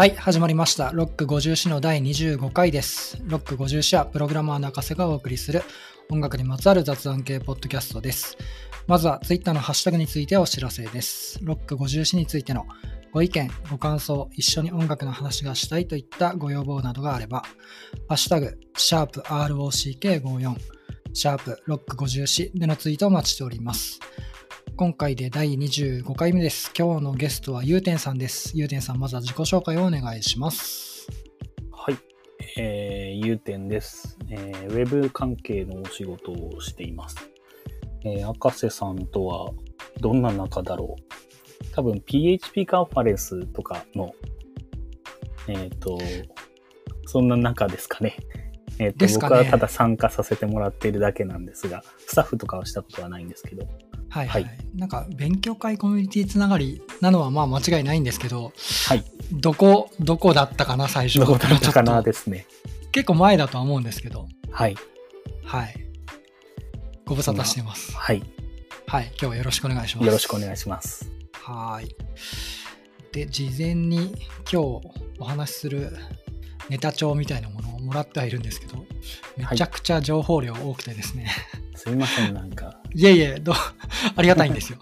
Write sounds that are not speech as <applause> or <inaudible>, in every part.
はい、始まりました。ロック50詩の第25回です。ロック50詩はプログラマー中瀬がお送りする音楽にまつわる雑談系ポッドキャストです。まずは Twitter のハッシュタグについてお知らせです。ロック50詩についてのご意見、ご感想、一緒に音楽の話がしたいといったご要望などがあれば、ハッシュタグ、シャープ ROCK54、シャープロック50詩でのツイートをお待ちしております。今回で第25回目です。今日のゲストはゆうてんさんです。ゆうてんさん、まずは自己紹介をお願いします。はい、えー、ゆうてんです、えー。ウェブ関係のお仕事をしています。えー、赤瀬さんとはどんな仲だろう多分 PHP カンファレンスとかの、えっ、と、そんな中ですかね。えっ、と、ですかね僕はただ参加させてもらっているだけなんですが、スタッフとかはしたことはないんですけど、はいはい。はいなんか、勉強会コミュニティつながりなのはまあ間違いないんですけど、はい、どこ、どこだったかな、最初。どこだったかなですね。結構前だとは思うんですけど、はい、はい。ご無沙汰してます。はい、はい。今日はよろしくお願いします。よろしくお願いします。はーい。で、事前に今日お話しするネタ帳みたいなものをもらってはいるんですけど、めちゃくちゃ情報量多くてですね。すいません、なんか、い、えいえ、ど <laughs> ありがたいんですよ。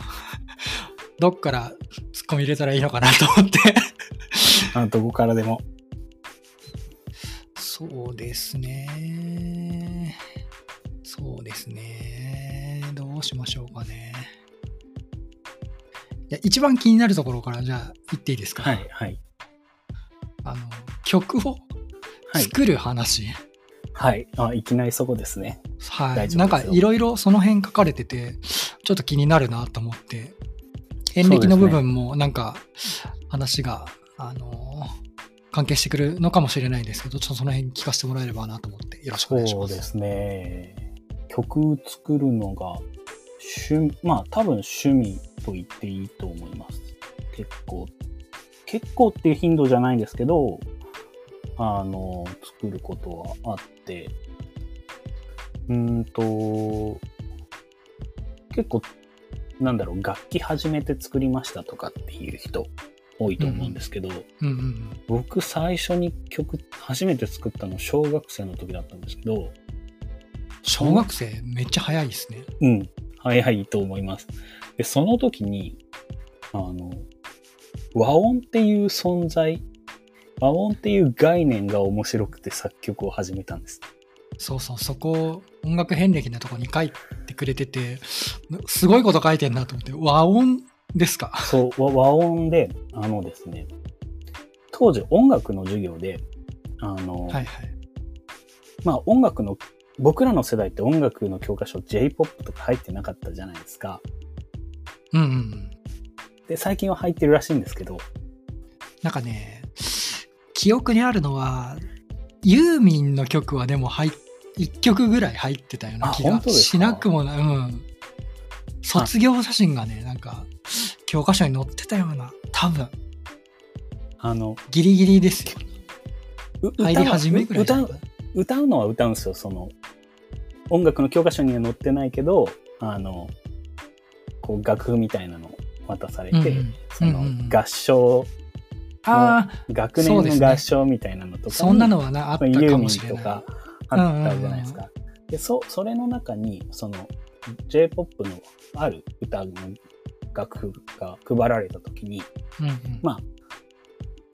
<laughs> どっからツッコミ入れたらいいのかなと思って。あどこからでも。そうですね。そうですね。どうしましょうかね。いや一番気になるところからじゃあ言っていいですか？はい、はい。あの曲をはい作る話、はい。あ、いきなりそこですね。はいなんかいろいろその辺書かれててちょっと気になるなと思って演歴の部分もなんか話が、あのー関係してくるのかもしれないんですけどちょっとその辺聞かせてもらえればなと思ってよろしくお願いします。そうですね。曲作るのが、趣、まあ多分趣味と言っていいと思います。結構、結構っていう頻度じゃないんですけど、あの、作ることはあって、うーんと、結構、なんだろう、楽器始めて作りましたとかっていう人多いと思うんですけど、うんうんうん。僕最初に曲初めて作ったの小学生の時だったんですけど小学生？めっちゃ早いですね。うん。早いと思います。でその時にあの和音っていう存在和音っていう概念が面白くて作曲を始めたんですそうそう、そこ、音楽遍歴のとこに書いてくれてて、すごいこと書いてんなと思って、和音ですか？そう和和音であのですね当時音楽の授業であの、はいはい。まあ音楽の僕らの世代って音楽の教科書 J-POP とか入ってなかったじゃないですかうんうんうん。で最近は入ってるらしいんですけどなんかね、記憶にあるのは、ユーミンの曲はでも入っ1曲ぐらい入ってたようなあ気がしなくもない。うん。卒業写真がね、なんか、教科書に載ってたような、多分、あのギリギリですよ。う入り始めぐらい歌う歌うのは歌うんですよその音楽の教科書には載ってないけどあのこう楽譜みたいなの渡されて、その合唱ああ、学年の合唱みたいなのとかにそんなのはな、あったかもしれない。とかあったじゃないですか。でそそれの中にその J-POP のある歌の楽譜が配られた時にうんうんまあ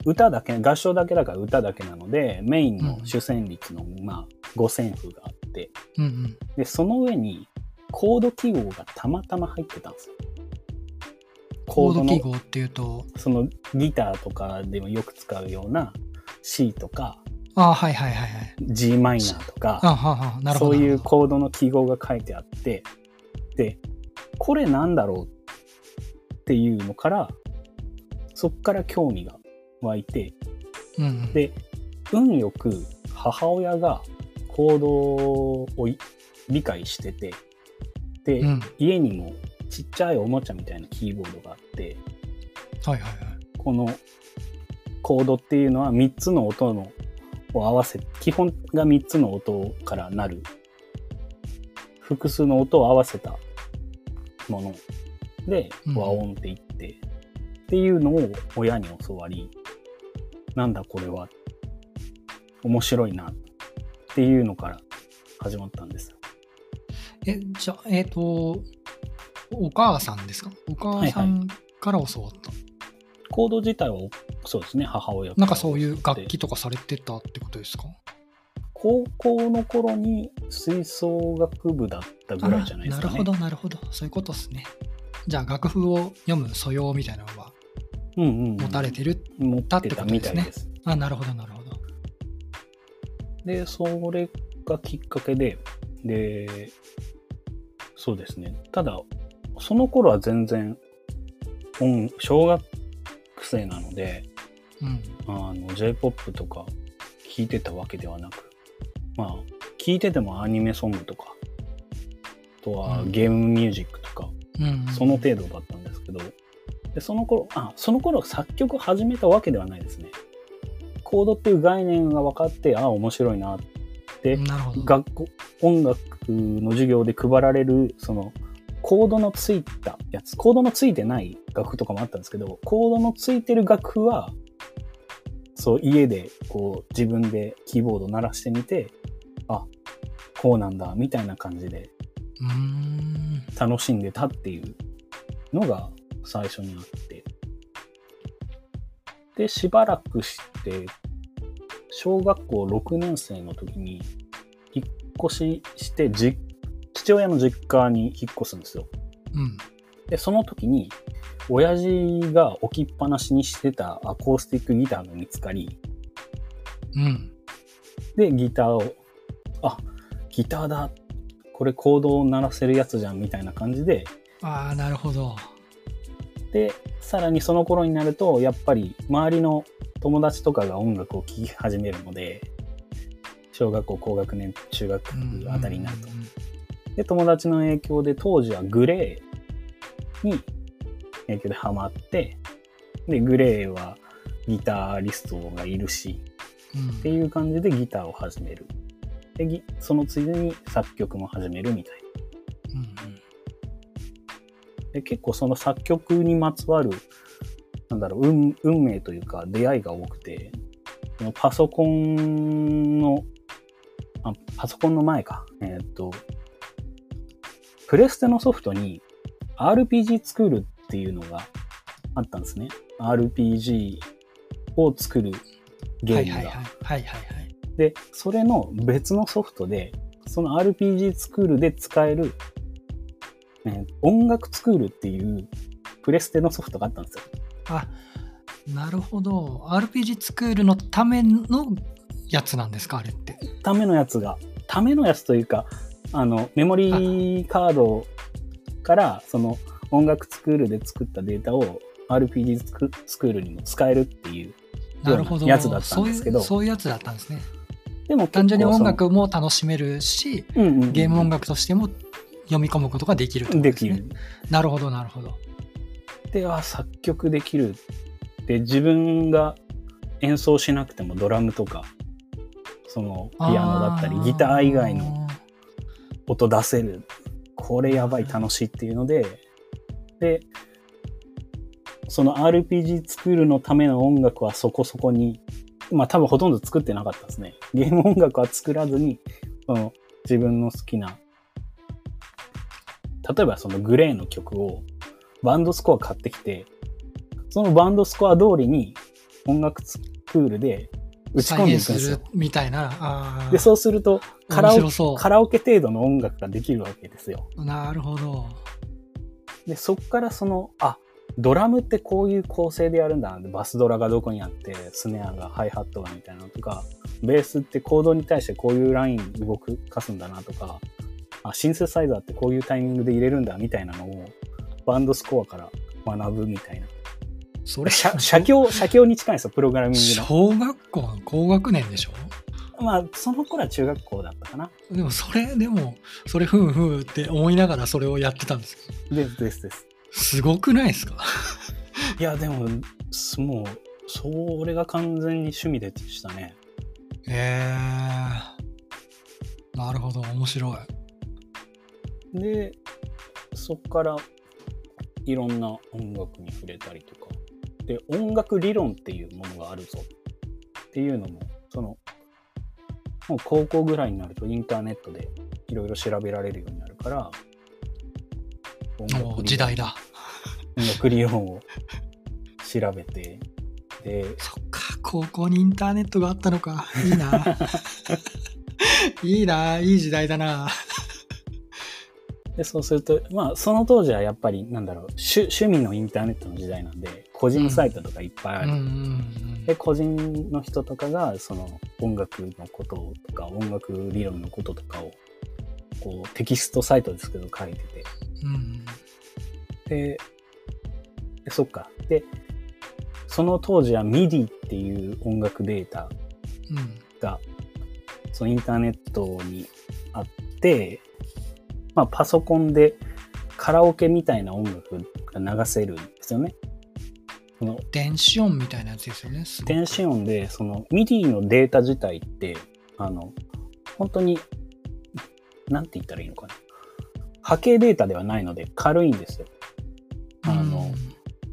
歌だけ合唱だけだから歌だけなのでメインの主旋律の、まあ、五線譜があってうんうんでその上にコード記号がたまたま入ってたんですよ。コード記の号っていうと、そのギターとかでもよく使うような C とかああ、はいはいはいはい。G マイナーとかあははなるほど。そういうコードの記号が書いてあってでこれなんだろうっていうのからそっから興味が湧いてうんうんで運よく母親がコードをい理解しててで、うん家にもちっちゃいおもちゃみたいなキーボードがあってはいはいはい。このコードっていうのは3つの音のを合わせ基本が3つの音からなる複数の音を合わせたものでうん和音って言って、っていうのを親に教わりなんだこれは。面白いな。っていうのから始まったんですよ。え、じゃあ、えっ、と、お母さんですか？お母さんから教わった。コード自体は、そうですね、母親なんかそういう楽器とかされてたってことですか？高校の頃に吹奏楽部だったぐらいじゃないですかね。あなるほど、なるほど。そういうことですね。じゃあ、楽譜を読む素養みたいなのはうんうんうん持たれてる。持ってってたことですねみたいです。あ、なるほど、なるほど。で、それがきっかけで、で、そうですね。ただ、その頃は全然、音小学生なので、うん。あの J-POP とか聞いてたわけではなく、まあ、聞いててもアニメソングとか、あとはうんゲームミュージックとか、うんうん、その程度だったんですけど、でその頃、あ、その頃作曲始めたわけではないですね。コードっていう概念が分かって、あ、面白いなって。学校、音楽の授業で配られる、その、コードのついたやつ、コードのついてない楽譜とかもあったんですけど、コードのついてる楽譜は、そう、家で、こう、自分でキーボード鳴らしてみて、あ、こうなんだ、みたいな感じで。楽しんでたっていうのが最初にあって。で、しばらくして、小学校6年生の時に、引っ越しして、じ父親の実家に引っ越すんですよ。うん。で、その時に、親父が置きっぱなしにしてたアコースティックギターが見つかり、うん。で、ギターを、あ、ギターだ。これコードを鳴らせるやつじゃん、みたいな感じで、ああ、なるほど。で、さらにその頃になると、やっぱり周りの友達とかが音楽を聴き始めるので、小学校高学年、中学うんあたりになるとう。んで、友達の影響で当時はグレーに影響でハマって、で、グレーはギターリストがいるし、っていう感じでギターを始める。で、そのついでに作曲も始めるみたいな。で結構その作曲にまつわる、なんだろう、運運命というか出会いが多くて、パソコンの、あパソコンの前か、えーっと、プレステのソフトに RPG 作るっていうのがあったんですね。RPG を作るゲームが。はいはいはい。はいはいはい。で、それの別のソフトで、その RPG スクールで使える、えー音楽スクールっていうプレステのソフトがあったんですよ。あ、なるほど。RPG スクールのためのやつなんですか、あれって。ためのやつが、ためのやつというか、あの、メモリーカードから、その音楽スクールで作ったデータを RPG スクールにも使えるっていう、なるほど。やつだったんですけどそういうやつだったんですね。でも単純に音楽も楽しめるし、うんうんうんゲーム音楽としても読み込むことができるとですきね。る。なるほど、なるほど。で、あ、作曲できる。で、自分が演奏しなくてもドラムとか、そのピアノだったり、ギター以外の音出せる。これやばい楽しいっていうので、で、その RPG 作るのための音楽はそこそこに、まあ多分ほとんど作ってなかったですね。ゲーム音楽は作らずに、その自分の好きな、例えばそのグレーの曲をバンドスコア買ってきて、そのバンドスコア通りに音楽スクールで打ち込んでいくんですよ。みたいな。で、そうするとカラオカラオケ程度の音楽ができるわけですよ。なるほど。で、そっからその、あ、ドラムってこういう構成でやるんだなって、バスドラがどこにあって、スネアが、ハイハットがみたいなのとか、ベースってコードに対してこういうライン動く、かすんだなとか、あ、シンセサイザーってこういうタイミングで入れるんだみたいなのを、バンドスコアから学ぶみたいな。それ、写写経、写経に近いんですよ、プログラミングの。小学校の高学年でしょ？まあ、その頃は中学校だったかな。でもそれ、でも、それふんふんって思いながらそれをやってたんですです、です、です。すごくないですか？いや、でも、すもう、それが完全に趣味でしたね。えー、なるほど、面白い。で、そっからいろんな音楽に触れたりとか。で、音楽理論っていうものがあるぞっっていうのも、その、もう高校ぐらいになるとインターネットでいろいろ調べられるようになるから、音もう時代だ。音楽理論を調べて、で、そっか、高校にインターネットがあったのか。いいな。<laughs> いいな、いい時代だな。でそうすると、まあ、その当時はやっぱり、なんだろう、趣趣味のインターネットの時代なんで、個人サイトとかいっぱいある。うんで、個人の人とかが、その音楽のこととか、音楽理論のこととかを、こう、テキストサイトですけど書いてて。うんで、でそっか。で、その当時は MIDI っていう音楽データうんが、そのインターネットにあって、まあ、パソコンでカラオケみたいな音楽が流せるんですよね。その電子音みたいなやつですよね。電子音で、その MIDI のデータ自体って、あの、本当に、なんて言ったらいいのかな。波形データではないので軽いんですよ。あの、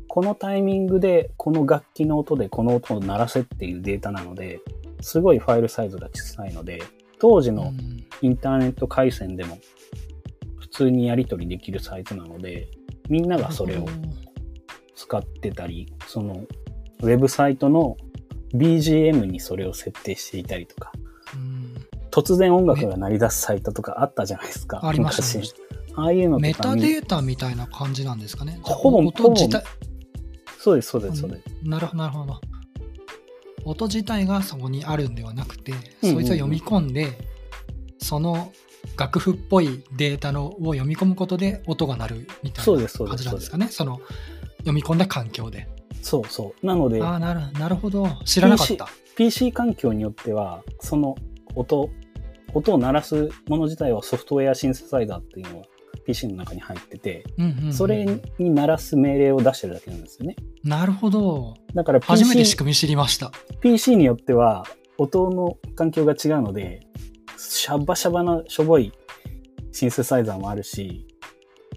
このタイミングでこの楽器の音でこの音を鳴らせっていうデータなので、すごいファイルサイズが小さいので、当時うんのインターネット回線でも普通にやり取りできるサイズなので、みんながそれを使ってたり、そのウェブサイトの BGM にそれを設定していたりとか、うん突然音楽が鳴り出すサイトとかあったじゃないですか。ありました。ああいうのメタにデータみたいな感じなんですかね。ほぼ音自体そうです、そうです、そうです。なるほど、なるほど。音自体がそこにあるんではなくて、そいつを読み込んで、その楽譜っぽいデータのを読み込むことで音が鳴るみたいな感じなんですかね？その読み込んだ環境で。そうそう。なので、ああ、なるなるほど。知らなかった。PC 環境によっては、その音、音を鳴らすもの自体はソフトウェアシンセサイザーっていうのが PC の中に入ってて、うんうんうんそれに鳴らす命令を出してるだけなんですよね。なるほど。だから初めて PC, 仕組み知りました。PC によっては音の環境が違うので、シャバシャバなしょぼいシンセサイザーもあるし、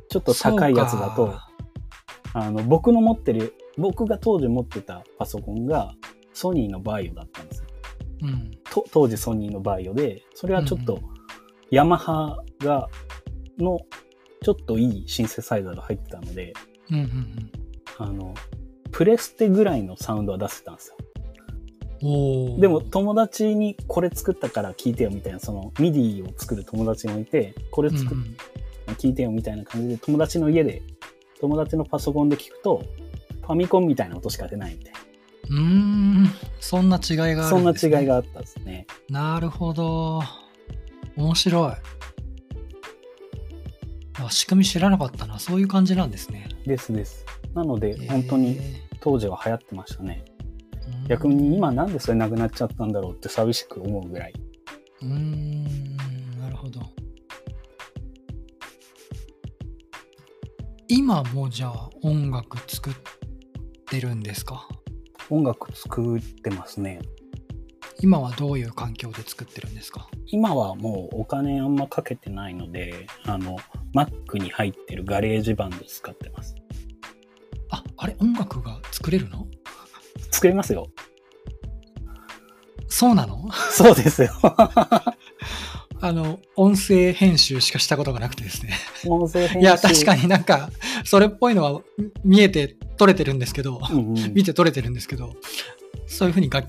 ちょっと高いやつだと、あの、僕の持ってる、僕が当時持ってたパソコンがソニーの VAIO だったんですよ。うん。と当時ソニーの VAIO で、それはちょっとヤマハが、の、ちょっといいシンセサイザーが入ってたので、うんうんうん。あの、プレステぐらいのサウンドは出せたんですよ。でも友達にこれ作ったから聞いてよみたいな、その MIDI を作る友達がいて、これ作っうんうん聞いてよみたいな感じで、友達の家で、友達のパソコンで聞くと、ファミコンみたいな音しか出ないみたいうーん、そんな違いがあるんな。です、そんなね、違いがあったんですね。なるほど。面白い。あ仕組み知らなかったな。そういう感じなんですね。ですです。なので、本当にえ当時は流行ってましたね。ー逆に今なんでそれなくなっちゃったんだろうって寂しく思うぐらい。うーん、なるほど。今もじゃあ音楽作ってるんですか？音楽作ってますね。今はどういう環境で作ってるんですか？今はもうお金あんまかけてないので、あの、Mac に入ってる GarageBand 使ってます。あ、あれ音楽が作れるの？作れますよ。そうなの？そうですよ。<laughs> あの、音声編集しかしたことがなくてですね。音声編集いや、確かになんか、それっぽいのは見えて取れてるんですけど、うんうん見て取れてるんですけど、そういうふうに楽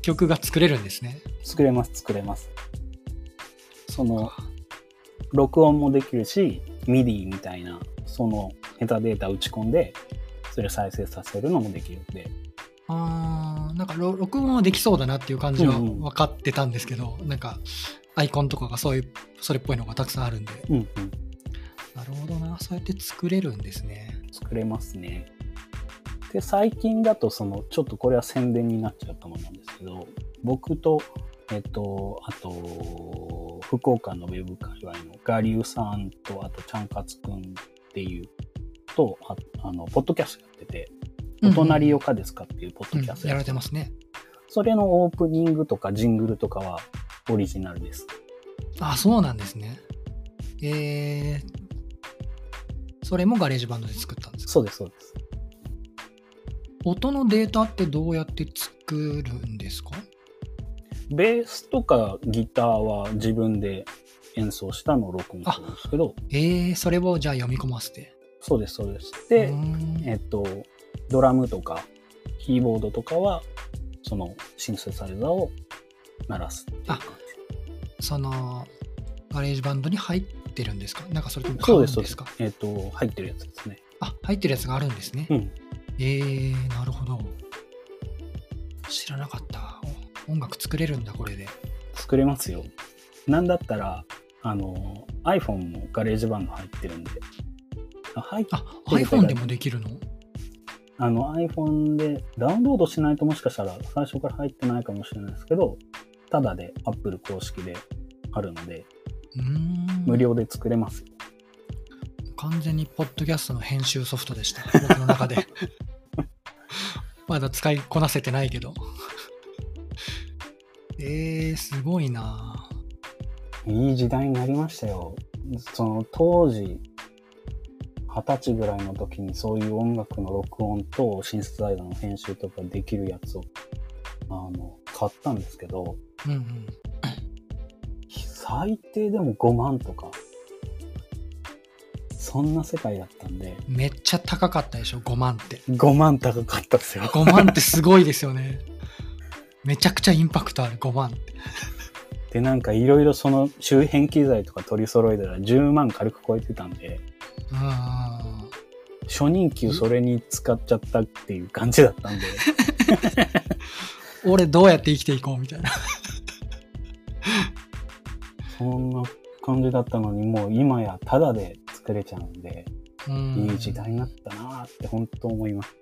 曲が作れるんですね。作れます、作れます。その、録音もできるし、MIDI みたいな、そのメタデータ打ち込んで、それ再生させるのもできるんで。あーなんかろ録音はできそうだなっていう感じはうんうん。分かってたんですけど、なんかアイコンとかがそういうそれっぽいのがたくさんあるんで。うんうん。なるほどな。そうやって作れるんですね。作れますね。で、最近だと、その、ちょっとこれは宣伝になっちゃうかもなんですけど、僕と、えっと、あと、福岡のウェブ界隈のガリュウさんと、あと、ちゃんかつくんっていう、と、ああの、ポッドキャストやってて、お隣よかですかっていうポッドうんキャストやらやっててれますねそれのオープニングとかジングルとかはオリジナルです。あそうなんですねえー、それも GarageBand で作ったんですか？そうです、そうです。音のデータってどうやって作るんですか？ベースとかギターは自分で演奏したのを録音するんですけど、えー、それをじゃあ読み込ませて。そうです、そうです。で、えっと、ドラムとかキーボードとかは、そのシンセサイザーを鳴らすっていう感その、 GarageBand に入ってるんですか？なんかそれともじ。買そううんです、か？えっと、入ってるやつですね。あ、入ってるやつがあるんですね。うん。えー、なるほど。知らなかった。お音楽作れるんだ、これで。作れますよ。なんだったら、あの、iPhone も GarageBand 入ってるんで。あ入っあ、てる iPhone でもできるの？あの iPhone でダウンロードしないともしかしたら最初から入ってないかもしれないですけど、ただで Apple 公式であるので。無料で作れますよ。完全にポッドキャストの編集ソフトでした。<laughs> 僕の中で。<laughs> まだ使いこなせてないけど。<laughs> えー、すごいないい時代になりましたよ。その当時、二十歳ぐらいの時にそういう音楽の録音とシンセサイザーの編集とかできるやつを、あの、買ったんですけど、うんうん。最低でも5万とか、そんな世界だったんで、めっちゃ高かったでしょ、5万って。5万高かったですよ。5万ってすごいですよね。めちゃくちゃインパクトある、5万って。で、なんかいろいろその周辺機材とか取り揃えたら10万軽く超えてたんで。初任給それに使っちゃったっていう感じだったんで、俺どうやって生きていこうみたいな。そんな感じだったのにもう今やタダで作れちゃうんで、うんいい時代になったなーって本当思います。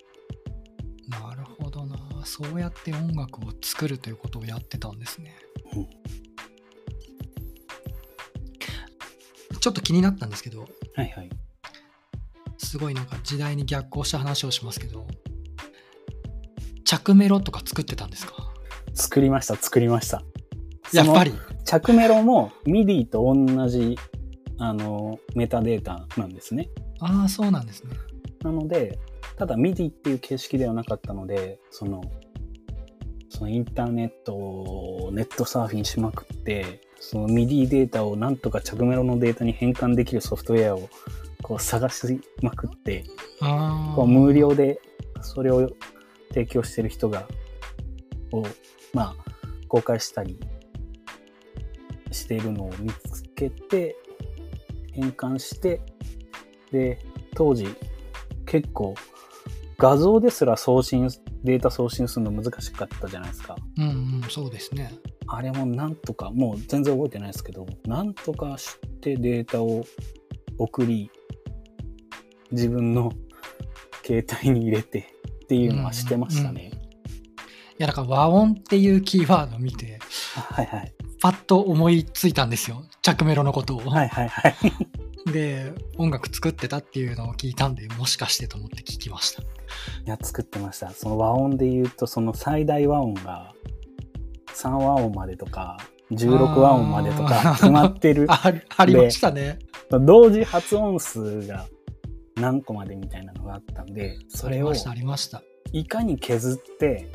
なるほどな。そうやって音楽を作るということをやってたんですね。うんちょっと気になったんですけど、はいはい。すごいなんか時代に逆行した話をしますけど、着メロとか作ってたんですか？作りました、作りました。やっぱり？着メロも MIDI と同じ、あの、メタデータなんですね。ああ、そうなんですね。なので、ただ MIDI っていう形式ではなかったので、その、そのインターネットをネットサーフィンしまくって、その MIDI データをなんとか着メロのデータに変換できるソフトウェアをこう探しまくって。こう無料でそれを提供してる人が、を、まあ、公開したりしているのを見つけて、変換して、で、当時結構画像ですら送信、データ送信するの難しかったじゃないですか。うんうん、そうですね。あれもなんとか、もう全然覚えてないですけど、なんとかしてデータを送り、自分の携帯に入れてっていうのはしてましたね。いや、だから和音っていうキーワードを見て、はいはい。パッと思いついたんですよ。着メロのことを。はいはいはい。<laughs> で、音楽作ってたっていうのを聞いたんで、もしかしてと思って聞きました。いや、作ってました。その和音で言うと、その最大和音が3和音までとか、16和音までとあかー決まってる。あありましたね。同時発音数が何個までみたいなのがあったんで、それを。いかに削って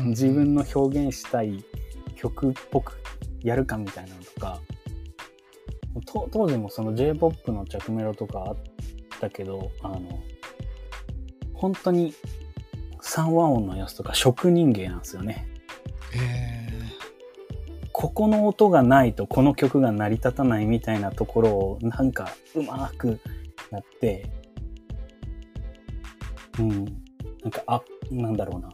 うん自分の表現したい曲っぽくやるかみたいなのとか、と当時もその J-POP の着メロとかあったけど、あの、本当に3和音のやつとか職人芸なんですよね。えここの音がないとこの曲が成り立たないみたいなところをなんかうまくやって、うん。なんか、あ、なんだろうな。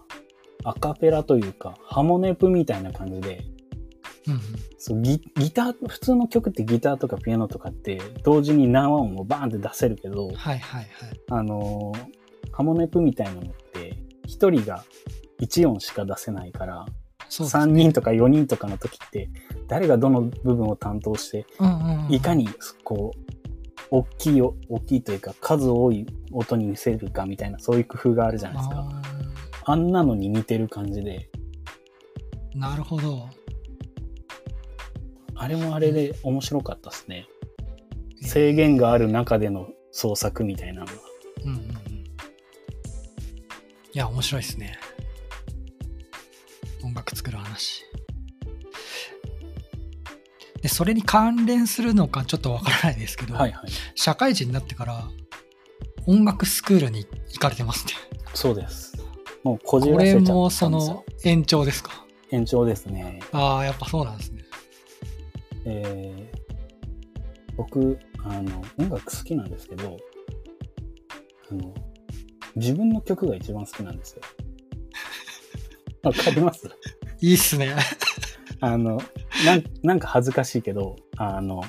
アカペラというか、ハモネプみたいな感じで、ーうんうんそうギギター、普通の曲ってギターとかピアノとかって同時に何和音をバーンって出せるけど、はいはいはい。あのーハモネプみたいなのって、一人が1音しか出せないから、そうです3人とか4人とかの時って、誰がどの部分を担当して、うんうんうんいかに、こう、大きいお、大きいというか、数多い音に見せるかみたいな、そういう工夫があるじゃないですか。ああんなのに似てる感じで、ーなるほど。あれもあれで面白かったですね。制限がある中での創作みたいなのは。うんうんうん。いや、面白いですね。音楽作る話。でそれに関連するのかちょっとわからないですけど、はいはい。社会人になってから音楽スクールに行かれてますね。そうです。もうこじこらせちゃったんですよれもその延長ですか？延長ですね。ああ、やっぱそうなんですね。えー僕あの音楽好きなんですけどあの自分の曲が一番好きなんですよ。<laughs> わかります？いいっすね。あのなんなんか恥ずかしいけどあの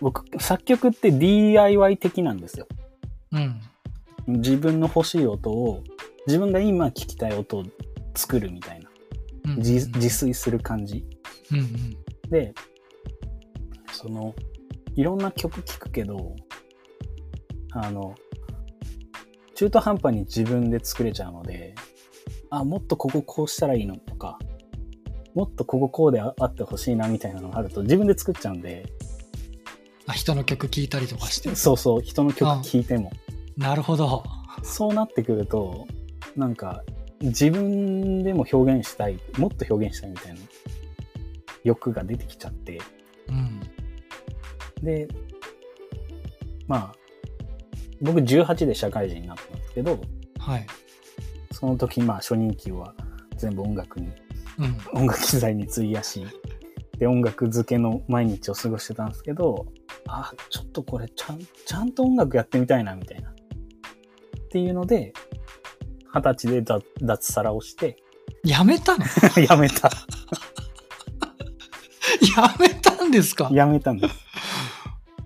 僕作曲って DIY 的なんですよ。うん。自分の欲しい音を自分が今聴きたい音を作るみたいなうん自自炊する感じ。うんうん。で、その、いろんな曲聴くけど、あの、中途半端に自分で作れちゃうので、あ、もっとこここうしたらいいのとか、もっとこここうでああってほしいなみたいなのがあると自分で作っちゃうんで、あ人の曲聴いたりとかして。そうそう、人の曲聴いても。なるほど。そうなってくると、なんか、自分でも表現したい、もっと表現したいみたいな欲が出てきちゃって、うん。で、まあ、僕18で社会人になったんですけど、はい。その時、まあ、初任給は全部音楽に、うん。音楽機材に費やし、で、音楽漬けの毎日を過ごしてたんですけど、あ、ちょっとこれ、ちゃん、ちゃんと音楽やってみたいな、みたいな。っていうので、二十歳で脱脱サラをして、やめたの？<laughs> やめた。<laughs> やめたんですか？やめたんです。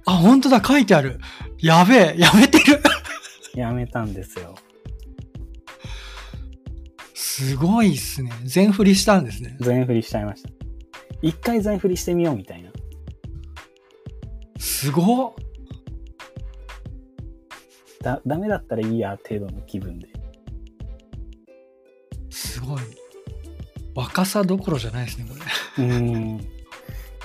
あ、本当だ、書いてある。やべえ、やめてる。<laughs> やめたんですよ。すごいっすね。全振りしたんですね。全振りしちゃいました。一回全振りしてみようみたいな。すごっ。だ、ダメだったらいいや、程度の気分で。すごい。若さどころじゃないですね、これ。うーん。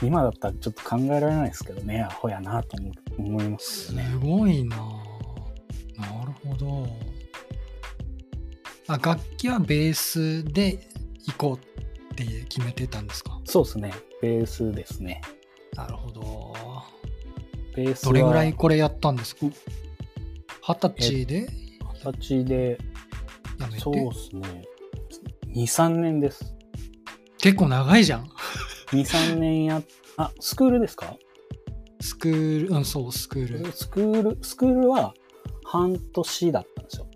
今だったらちょっと考えられないですけどね、アホやなと思思いますね。ごいななるほど。あ、楽器はベースで行こうって決めてたんですか？そうですね。ベースですね。なるほど。ベースはどれぐらいこれやったんですか？二十歳で？二十歳で、やめてそうですね。2、3年です。結構長いじゃん。2、3年や、あ、スクールですか？スクール、うん、そう、スクール。スクール、スクールは半年だったんですよ。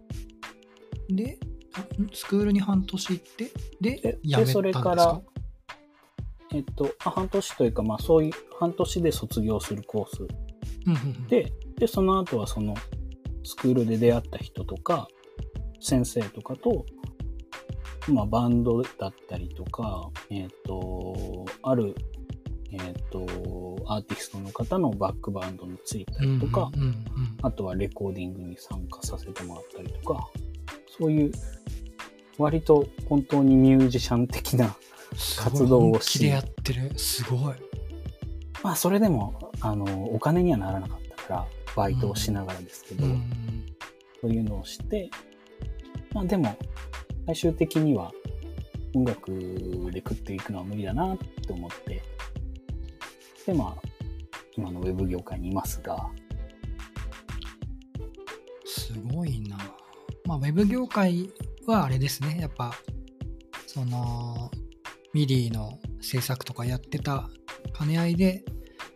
で、んスクールに半年行って、でめたんですか？それからえっと、あ半年というか、まあそういう、半年で卒業するコース。で、で、その後はそのスクールで出会った人とか、先生とかと、まあバンドだったりとか、えっ、と、ある、えっ、と、アーティストの方のバックバンドについたりとか、あとはレコーディングに参加させてもらったりとか、そういう、割と本当にミュージシャン的な、活動をし本気でやってる。すごい。まあそれでも、あの、お金にはならなかったから、バイトをしながらですけど、うんそういうのをして、まあでも、最終的には音楽で食っていくのは無理だなって思って、で、まあ、今のウェブ業界にいますが、すごいな。まあ、ウェブ業界はあれですね。やっぱ、その、 MIDI の制作とかやってた兼ね合いで、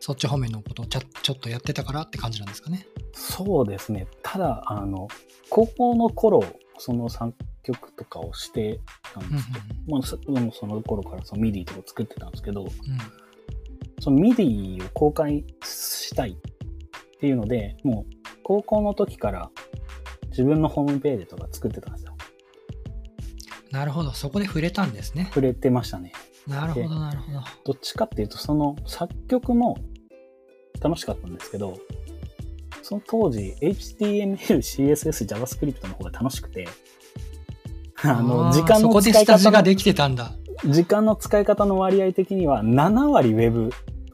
そっち方面のことをちょっとやってたからって感じなんですかね。そうですね。ただ、あの、高校の頃、その作曲とかをしてたんうんですけど、まあそもうその頃からその MIDI とか作ってたんですけど、うんうんその MIDI を公開したいっていうので、もう高校の時から自分のホームページとか作ってたんですよ。なるほど。そこで触れたんですね。触れてましたね。なるほど、なるほど。どっちかっていうと、その作曲も楽しかったんですけど、その当時 HTML、CSS、JavaScript の方が楽しくて、あの、ー時間の使い方の、下地ができてたんだ。時間の使い方の割合的には7割 Web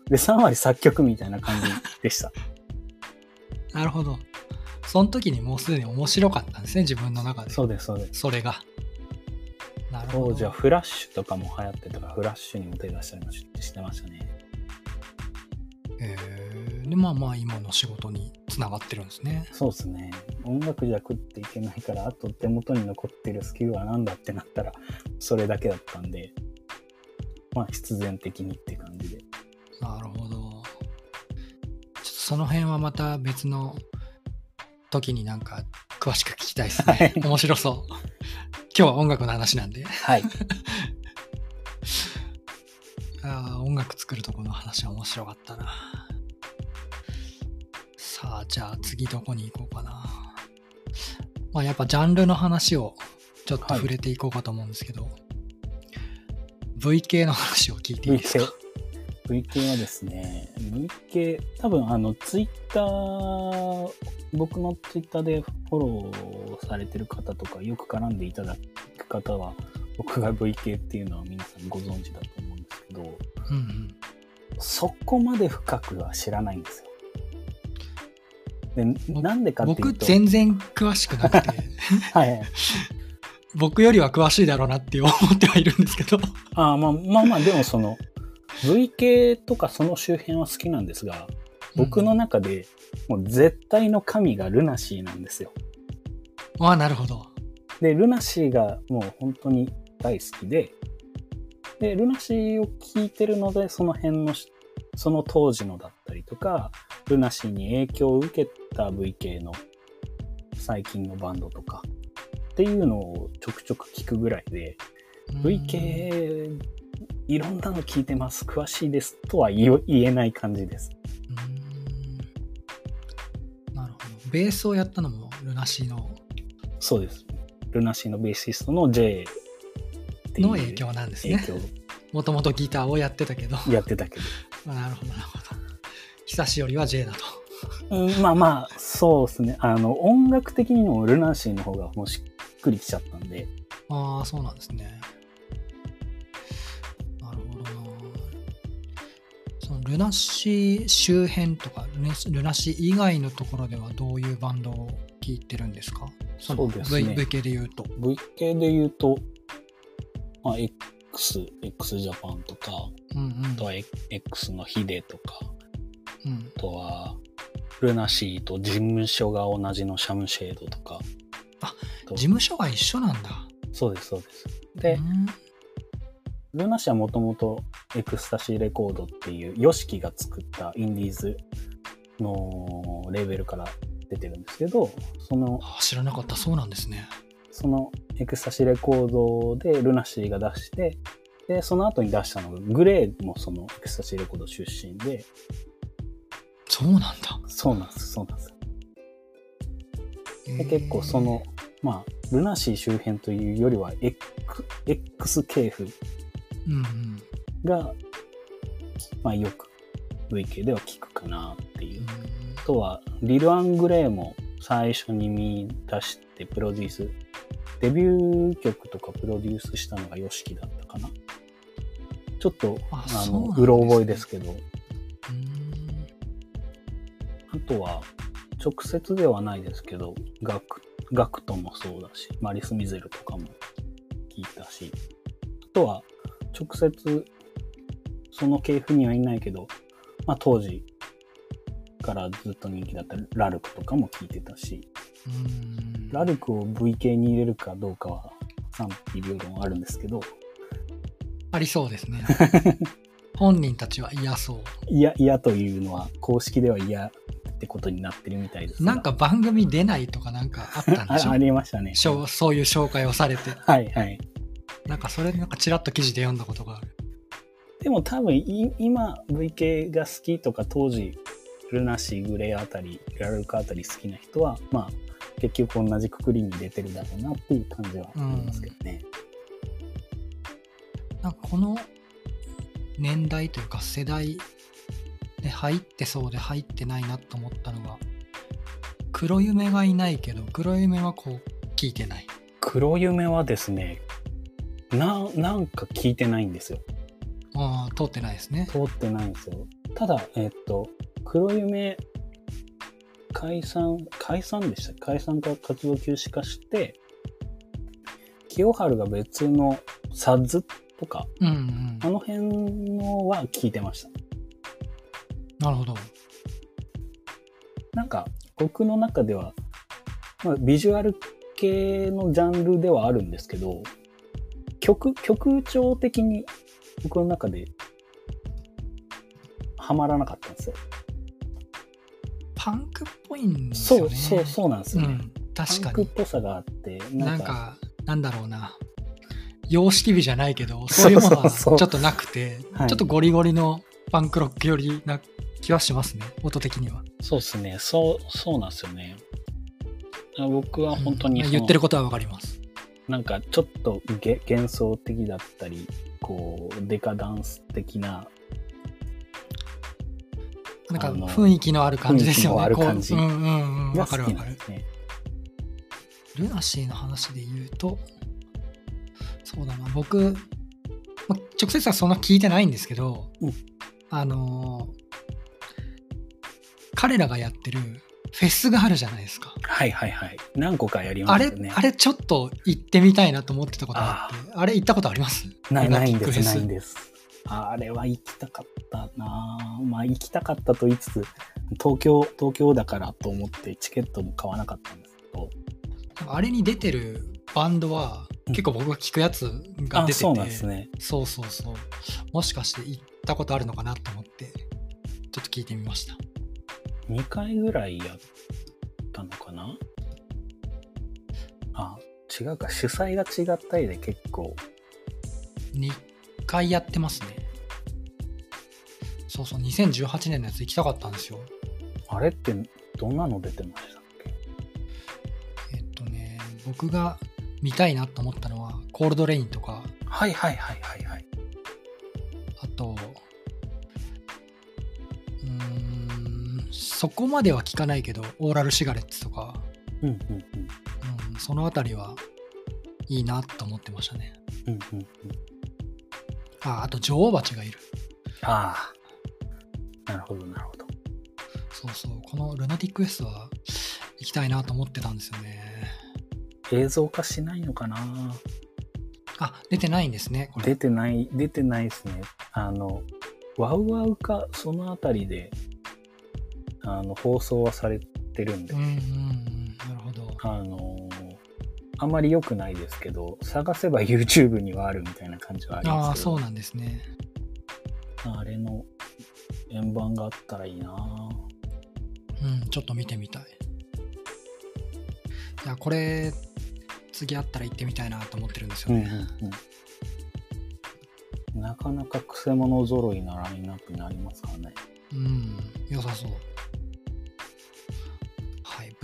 で3割作曲みたいな感じでした。<laughs> なるほど。その時にもうすでに面白かったんですね、自分の中で。そうです、そうです。それが。なるるほど当時はフラッシュとかも流行ってたから、フラッシュにも手出したりもししてましたね。えーでまあまあ今の仕事につながってるんですねそうですね。音楽じゃ食っていけないから、あと手元に残ってるスキルは何だってなったら、それだけだったんで、まあ必然的にって感じで。なるほどちょっとその辺はまた別の時になんか詳しく聞きたいですね。面白そう。今日は音楽の話なんで。はい。<laughs> あー音楽作るとこの話は面白かったな。さあじゃあ次どこに行こうかな。まあやっぱジャンルの話をちょっとはい。触れていこうかと思うんですけど、V 系の話を聞いていいですか？VK。VK はですね、VK、多分あの、ツイッター、僕のツイッターでフォローされてる方とか、よく絡んでいただく方は、僕が VK っていうのは皆さんご存知だと思うんですけど、うんうんそこまで深くは知らないんですよ。で、僕なんでかっていうと、僕全然詳しくなくて <laughs> はいはい。僕よりは詳しいだろうなって思ってはいるんですけどあーまあまあまあ、でもその、VK とかその周辺は好きなんですが、僕の中でもう絶対の神がルナシーなんですよ。ああなるほど。で、ルナシーがもう本当に大好きで、で、ルナシーを聴いてるので、その辺のし、その当時のだったりとか、ルナシーに影響を受けた VK の最近のバンドとか、っていうのをちょくちょく聞くぐらいで、うん。VK、いろんなの聞いてます、詳しいです。とは言えない感じです。ベースをやったのもルナシーの。そうです。ルナシーのベーシストの J の影響なんですね。もともとギターをやってたけど。やってたけど。ま <laughs> あなるほどなるほど。久しよりは J だと。うん、まあまあ、そうですね。あの、音楽的にもルナシーの方がもうしっくりきちゃったんで、ああそうなんですねルナシー周辺とかルナシー以外のところではどういうバンドを聴いてるんですか？そうですね。v, 系で言うと。V 系で言うと、まあ、X、X ジャパンとか、うんうん。あとは X のヒデとか、うん。あとは、ルナシーと事務所が同じのシャムシェードとか。あと事務所が一緒なんだ。そうです、そうです。で、うん LUNA SEA はもともとエクスタシーレコードっていう、 YOSHIKI が作ったインディーズのレーベルから出てるんですけど、その、あ知らなかった。そうなんですね。そのエクスタシーレコードで LUNA SEA が出して、で、その後に出したのが、 GLAY もそのエクスタシーレコード出身で、そうなんだ。そうなんです、そうなんです。でえー。結構その、まあ、ルナシー周辺というよりは、X, X 系譜うんうん。が、まあよく VK では聞くかなっていう。あとは、リル・アングレーも最初に見出してプロデュース、デビュー曲とかプロデュースしたのが YOSHIKI だったかな。ちょっと、あの、ね。うろ覚えですけど、うん。あとは、直接ではないですけど、ガク、ガクトもそうだし、マリス・ミゼルとかも聞いたし、あとは、直接、その系譜にはいないけど、まあ当時からずっと人気だったラルクとかも聞いてたし、うん。ラルクを VK に入れるかどうかは賛否両論あるんですけど、ありそうですね。<laughs> 本人たちは嫌そう。嫌、嫌というのは公式では嫌ってことになってるみたいですが。なんか番組出ないとかなんかあったんでしょ？あありましたね。しょうそういう紹介をされて。はいはい。なんかそれなんかちらっと記事で読んだことがあるでも多分い今 VK が好きとか当時ルナシーグレーあたりラルクあたり好きな人はまあ結局同じくくりに出てるだろうなっていう感じはありますけどね。なんかこの年代というか世代で入ってそうで入ってないなと思ったのが黒夢がいないけど黒夢はこう聞いてない黒夢はですねななんか聞いてないんですよ。ああ通ってないですね通ってないんですよ。ただえっと黒夢解散解散でした解散か活動休止化して清春が別のサッズとか、うんうん。あの辺のは聞いてました。なるほど。なんか、僕の中では、まあ、ビジュアル系のジャンルではあるんですけど、曲、曲調的に僕の中で、はまらなかったんですよ。パンクっぽいんですそう、よね。そう、そうなんですよね。うん。確かに。パンクっぽさがあって、ななんんか、か、なんだろうな。様式美じゃないけど、そういうものはちそうそうそうょっとなくて、はいちょっとゴリゴリのパンクロック寄りな気はしますね、音的には。そうですね、そう、そうなんですよね。僕は本当にうん言ってることはわかります。なんかちょっとげ幻想的だったり、こう、デカダンス的な、なんか雰囲気のある感じですよね。ある感じこううんうんうん。がわかる好わかる。ルナシーの話で言うと、そうだな、僕、ま、直接はそんな聞いてないんですけど、うんあのー彼らがやってるフェスがあるじゃないですか。はいはいはい。何個かやりあれますよね。あれちょっと行ってみたいなと思ってたことがあって、あれ行ったことあります？ないないんです、ないんです。あれは行きたかったなぁまあ行きたかったと言いつつ、東京、東京だからと思ってチケットも買わなかったんですけど。あれに出てるバンドは、うん結構僕が聞くやつが出てて、あ、そうですね。そうそうそうもしかして行ったことあるのかなと思って、ちょっと聞いてみました。2回ぐらいやったのかな？あ、違うか。主催が違ったりで結構。2回やってますね。そうそう、2018年のやつ行きたかったんですよ。あれってどんなの出てましたっけ？えっとね、僕が見たいなと思ったのは、コールドレインとか、はいはいはいはいはい。あと、そこまでは聞かないけど、オーラルシガレッツとか、うんうんうん、そのあたりはいいなと思ってましたね。うん。うんうんうん。あ、あと女王蜂がいる。ああ。なるほどなるほど。そうそう、このルナティック S は行きたいなと思ってたんですよね。映像化しないのかな？あ、出てないんですね、これ。出てない、出てないですね。あの、ワウワウか、そのあたりで、あの、放送はされてるんでうん、うんうん、なるほど。あのあんまり良くないですけど、探せば YouTube にはあるみたいな感じはありああ、ますけど、そうなんですね。あれの円盤があったらいいなうん、ちょっと見てみたい。いや、これ、次あったら行ってみたいなと思ってるんですようんね。うんうん。なかなかくせ者揃いなラインナップになりますからね。うん、良さそう。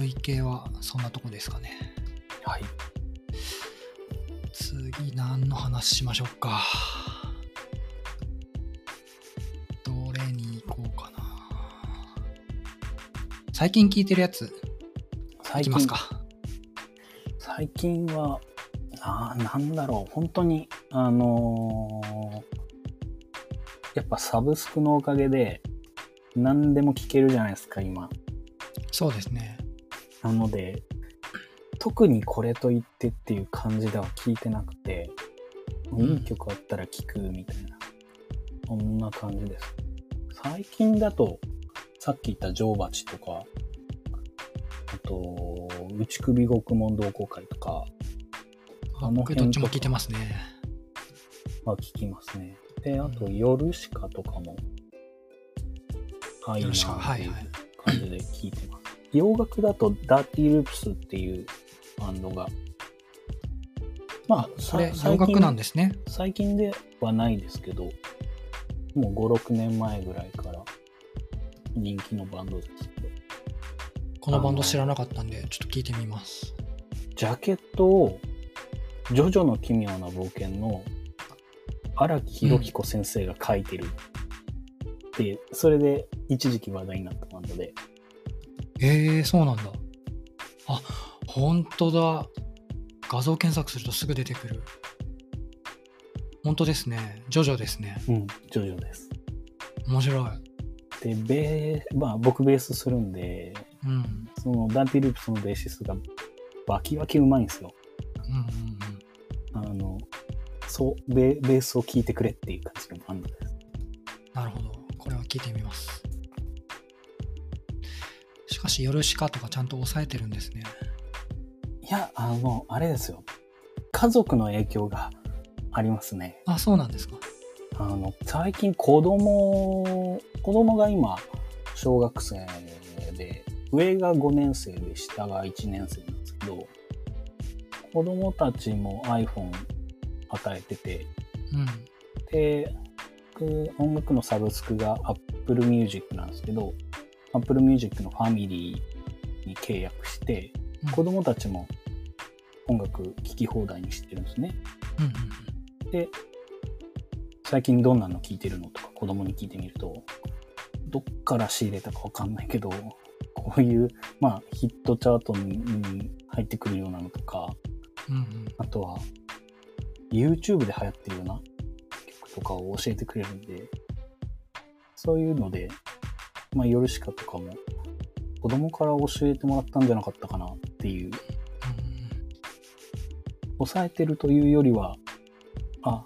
はい、V 系はそんなとこですかね。はい。次、何の話しましょうか。どれに行こうかな。最近聞いてるやつ、い最近きますか。最近は、あーなんだろう、本当に、あのーやっぱサブスクのおかげで、何でも聞けるじゃないですか、今。そうですね。なので、特にこれと言ってっていう感じでは聞いてなくて、んいい曲あったら聴くみたいな、そんな感じです。最近だと、さっき言った女王蜂とか、あと、内首獄門同好会とか、ああの僕どっちも聞いてますね。は聞きますね。で、あと、夜しかとかも、ああいいなヨルシカっていうはいはい感じで聞いてます。洋楽だと、ダーティーループスっていうバンドが、まあ、それ、さ洋楽なんでですね。最近ではないですけど、もう5、6年前ぐらいから人気のバンドですけど、このバンド知らなかったんで、ちょっと聞いてみます。ジャケットを、ジョジョの奇妙な冒険の荒木博彦先生が書いてるって、それで一時期話題になったバンドで、えー、そうなんだ。あ、本当だ。画像検索するとすぐ出てくる。本当ですね。ジョジョですね。うん、ジョジョです。面白い。で、ベー、まあ僕ベースするんで、うん。そのダンティループスのベーシストがバキバキうまいんですよ。うんうんうん。あの、そうベ、ベースを聴いてくれっていう感じのバンドです。なるほど。これは聞いてみます。しかし、ヨルシカとかちゃんと抑えてるんですね。いや、あの、あれですよ。家族の影響がありますね。あ、そうなんですか。あの、最近子供、子供が今、小学生で、上が5年生で下が1年生なんですけど、子供たちも iPhone 与えてて、うん。で、僕音楽のサブスクが Apple Music なんですけど、Apple Music のファミリーに契約して、うん子供たちも音楽聴き放題にしてるんですね。うんうんで、最近どんなの聴いてるのとか子供に聞いてみると、どっから仕入れたかわかんないけど、こういう、まあ、ヒットチャートにに入ってくるようなのとか、うん。うんあとは、YouTube で流行ってるような曲とかを教えてくれるんで、そういうので、まあ、ヨルシカとかも、子供から教えてもらったんじゃなかったかなっていう、うん抑えてるというよりは、あ、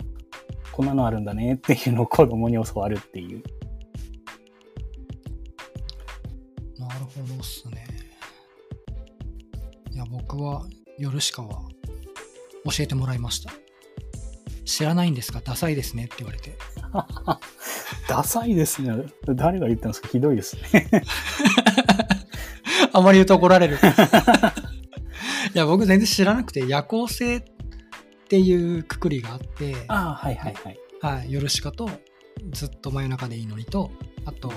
こんなのあるんだねっていうのを <laughs> 子供に教わるっていう。なるほどっすね。いや、僕はヨルシカは教えてもらいました。知らないんですか？ダサいですねって言われて。<laughs> ダサいですね。誰が言ったんですか？ひどいですね。<laughs> あまり言うと怒られる。<laughs> いや、僕全然知らなくて、夜行性っていうくくりがあって、ああ、はいはいはい。はい、ヨルシカと、ずっと真夜中でいいのにと、あと、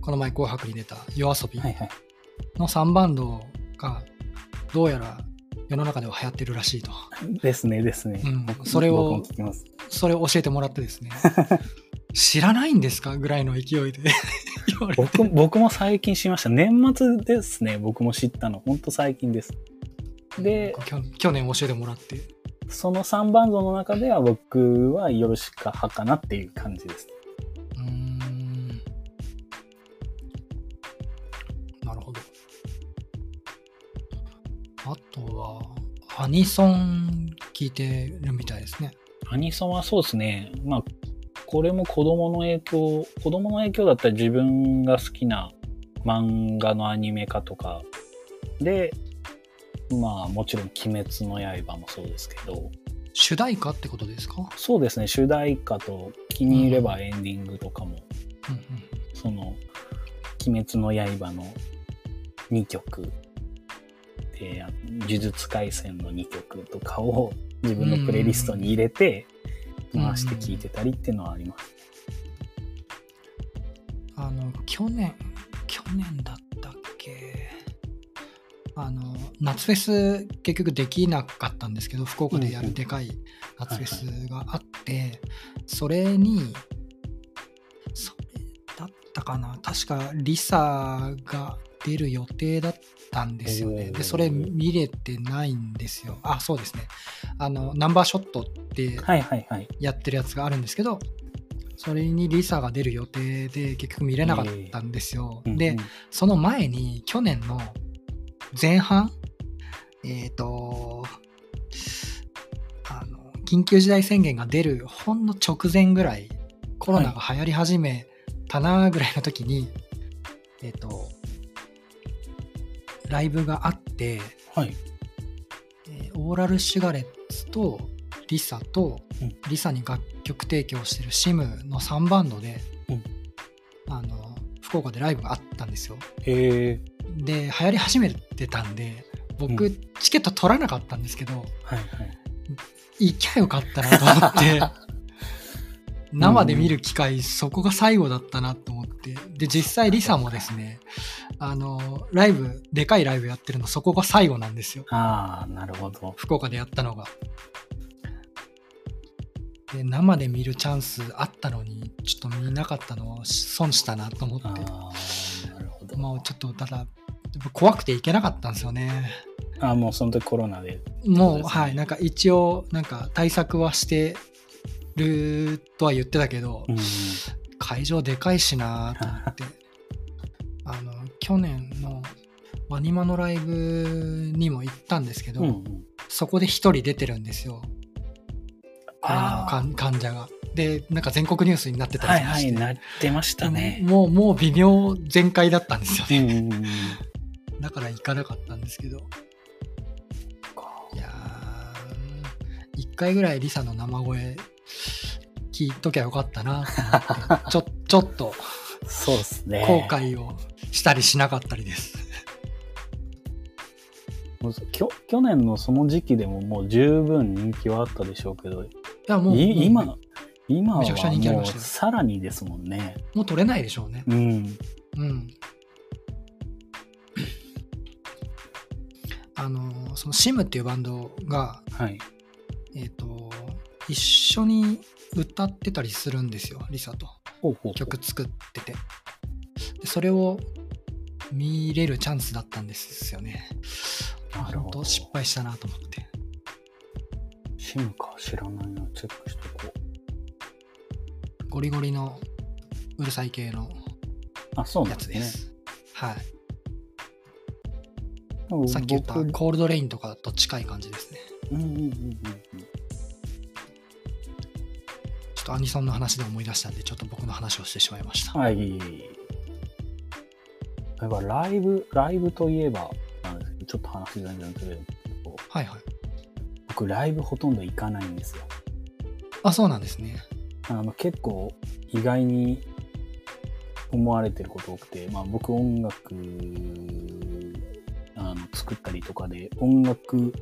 この前紅白に出た夜遊び。の3バンドが、どうやら世の中では流行ってるらしいと。ですね、ですね。うん僕それを。それを教えてもらってですね、<laughs> 知らないんですかぐらいの勢いで。<laughs> 僕僕も最近知りました。年末ですね、僕も知ったの。ほんと最近です。で、去去年教えてもらって。その3バンドの中では僕はヨルシカ派かなっていう感じです。うーん。なるほど。あとは、アニソン聞いてるみたいですね。アニソンはそうですね。まあ、これも子供の影響、子供の影響だったら自分が好きな漫画のアニメ化とか。で、まあもちろん鬼滅の刃もそうですけど、主題歌ってことですか、うんそうですね、主題歌と気に入ればエンディングとかも、その、鬼滅の刃の2曲、で、あ呪術廻戦の2曲とかを自分のプレイリストに入れて、回して聴いてたりっていうのはあります。あの、去年、去年だったっけ？あの、夏フェス結局できなかったんですけど、福岡でやうんうん。るでかい夏フェスがあって、それに、それだったかな？確かリサが出る予定だったんですよね。で、それ見れてないんですよ。あ、そうですね。あの、ナンバーショットってはいはいはい。やってるやつがあるんですけど、それにリサが出る予定で結局見れなかったんですよ。でうんうん、その前に去年の前半、えっ、と、あの、緊急事態宣言が出るほんの直前ぐらい、コロナが流行り始めたなぐらいの時に、えっ、と、ライブがあって、はい。えーオーラルシュガレッツとリサと、うんリサに楽曲提供してるシムの3バンドで、うんあの福岡でライブがあったんですよ。で流行り始めてたんで僕、うチケット取らなかったんですけどはいはい。行きゃよかったなと思って <laughs> 生で見る機会、そこが最後だったなと思ってで実際リサもですねあのライブでかいライブやってるのそこが最後なんですよああ、なるほど。福岡でやったのが。で生で見るチャンスあったのにちょっと見なかったのを損したなと思ってああ、なるほど。もうちょっとただ怖くて行けなかったんですよねああ、もうその時コロナで。もうはいなんか一応なんか対策はしてるとは言ってたけど、うん。会場でかいしなと思ってあの去年のワニマのライブにも行ったんですけど、うんうん。そこで一人出てるんですよコロナの患患者が。で、なんか全国ニュースになってたはいはい、りとかして、なってましたね。もう、もう微妙全開だったんですよね。うん。だから行かなかったんですけど。いやー、一回ぐらいリサの生声聞いときゃよかったなちょ、<laughs> ちょっとそうですね。後悔をしたりしなかったりです。もうきょ去年のその時期でももう十分人気はあったでしょうけど、いや、もう、い今も、今はもうさらにですもんね。うもう取れないでしょうね。うん。うん。あの、そのシムっていうバンドが、はい。えっ、と、一緒に歌ってたりするんですよ、リサと。曲作ってて。でそれを見れるチャンスだったんですよね。なるほど本当失敗したなと思って。シムか知らないな。チェックしとこゴリゴリのうるさい系のう。あ、そうなやんですね。つです。はい。さっき言った僕コールドレインとかと近い感じですね。うんうんうんうんょっとアニソンの話で思い出したんで、ちょっと僕の話をしてしまいました。はい。やっぱライブ、ライブといえば、ちょっと話全然ずれるんですけど、はいはい。僕ライブほとんど行かないんですよ。あ、そうなんですね。あの結構意外に思われてること多くて、まあ、僕音楽あの作ったりとかで音楽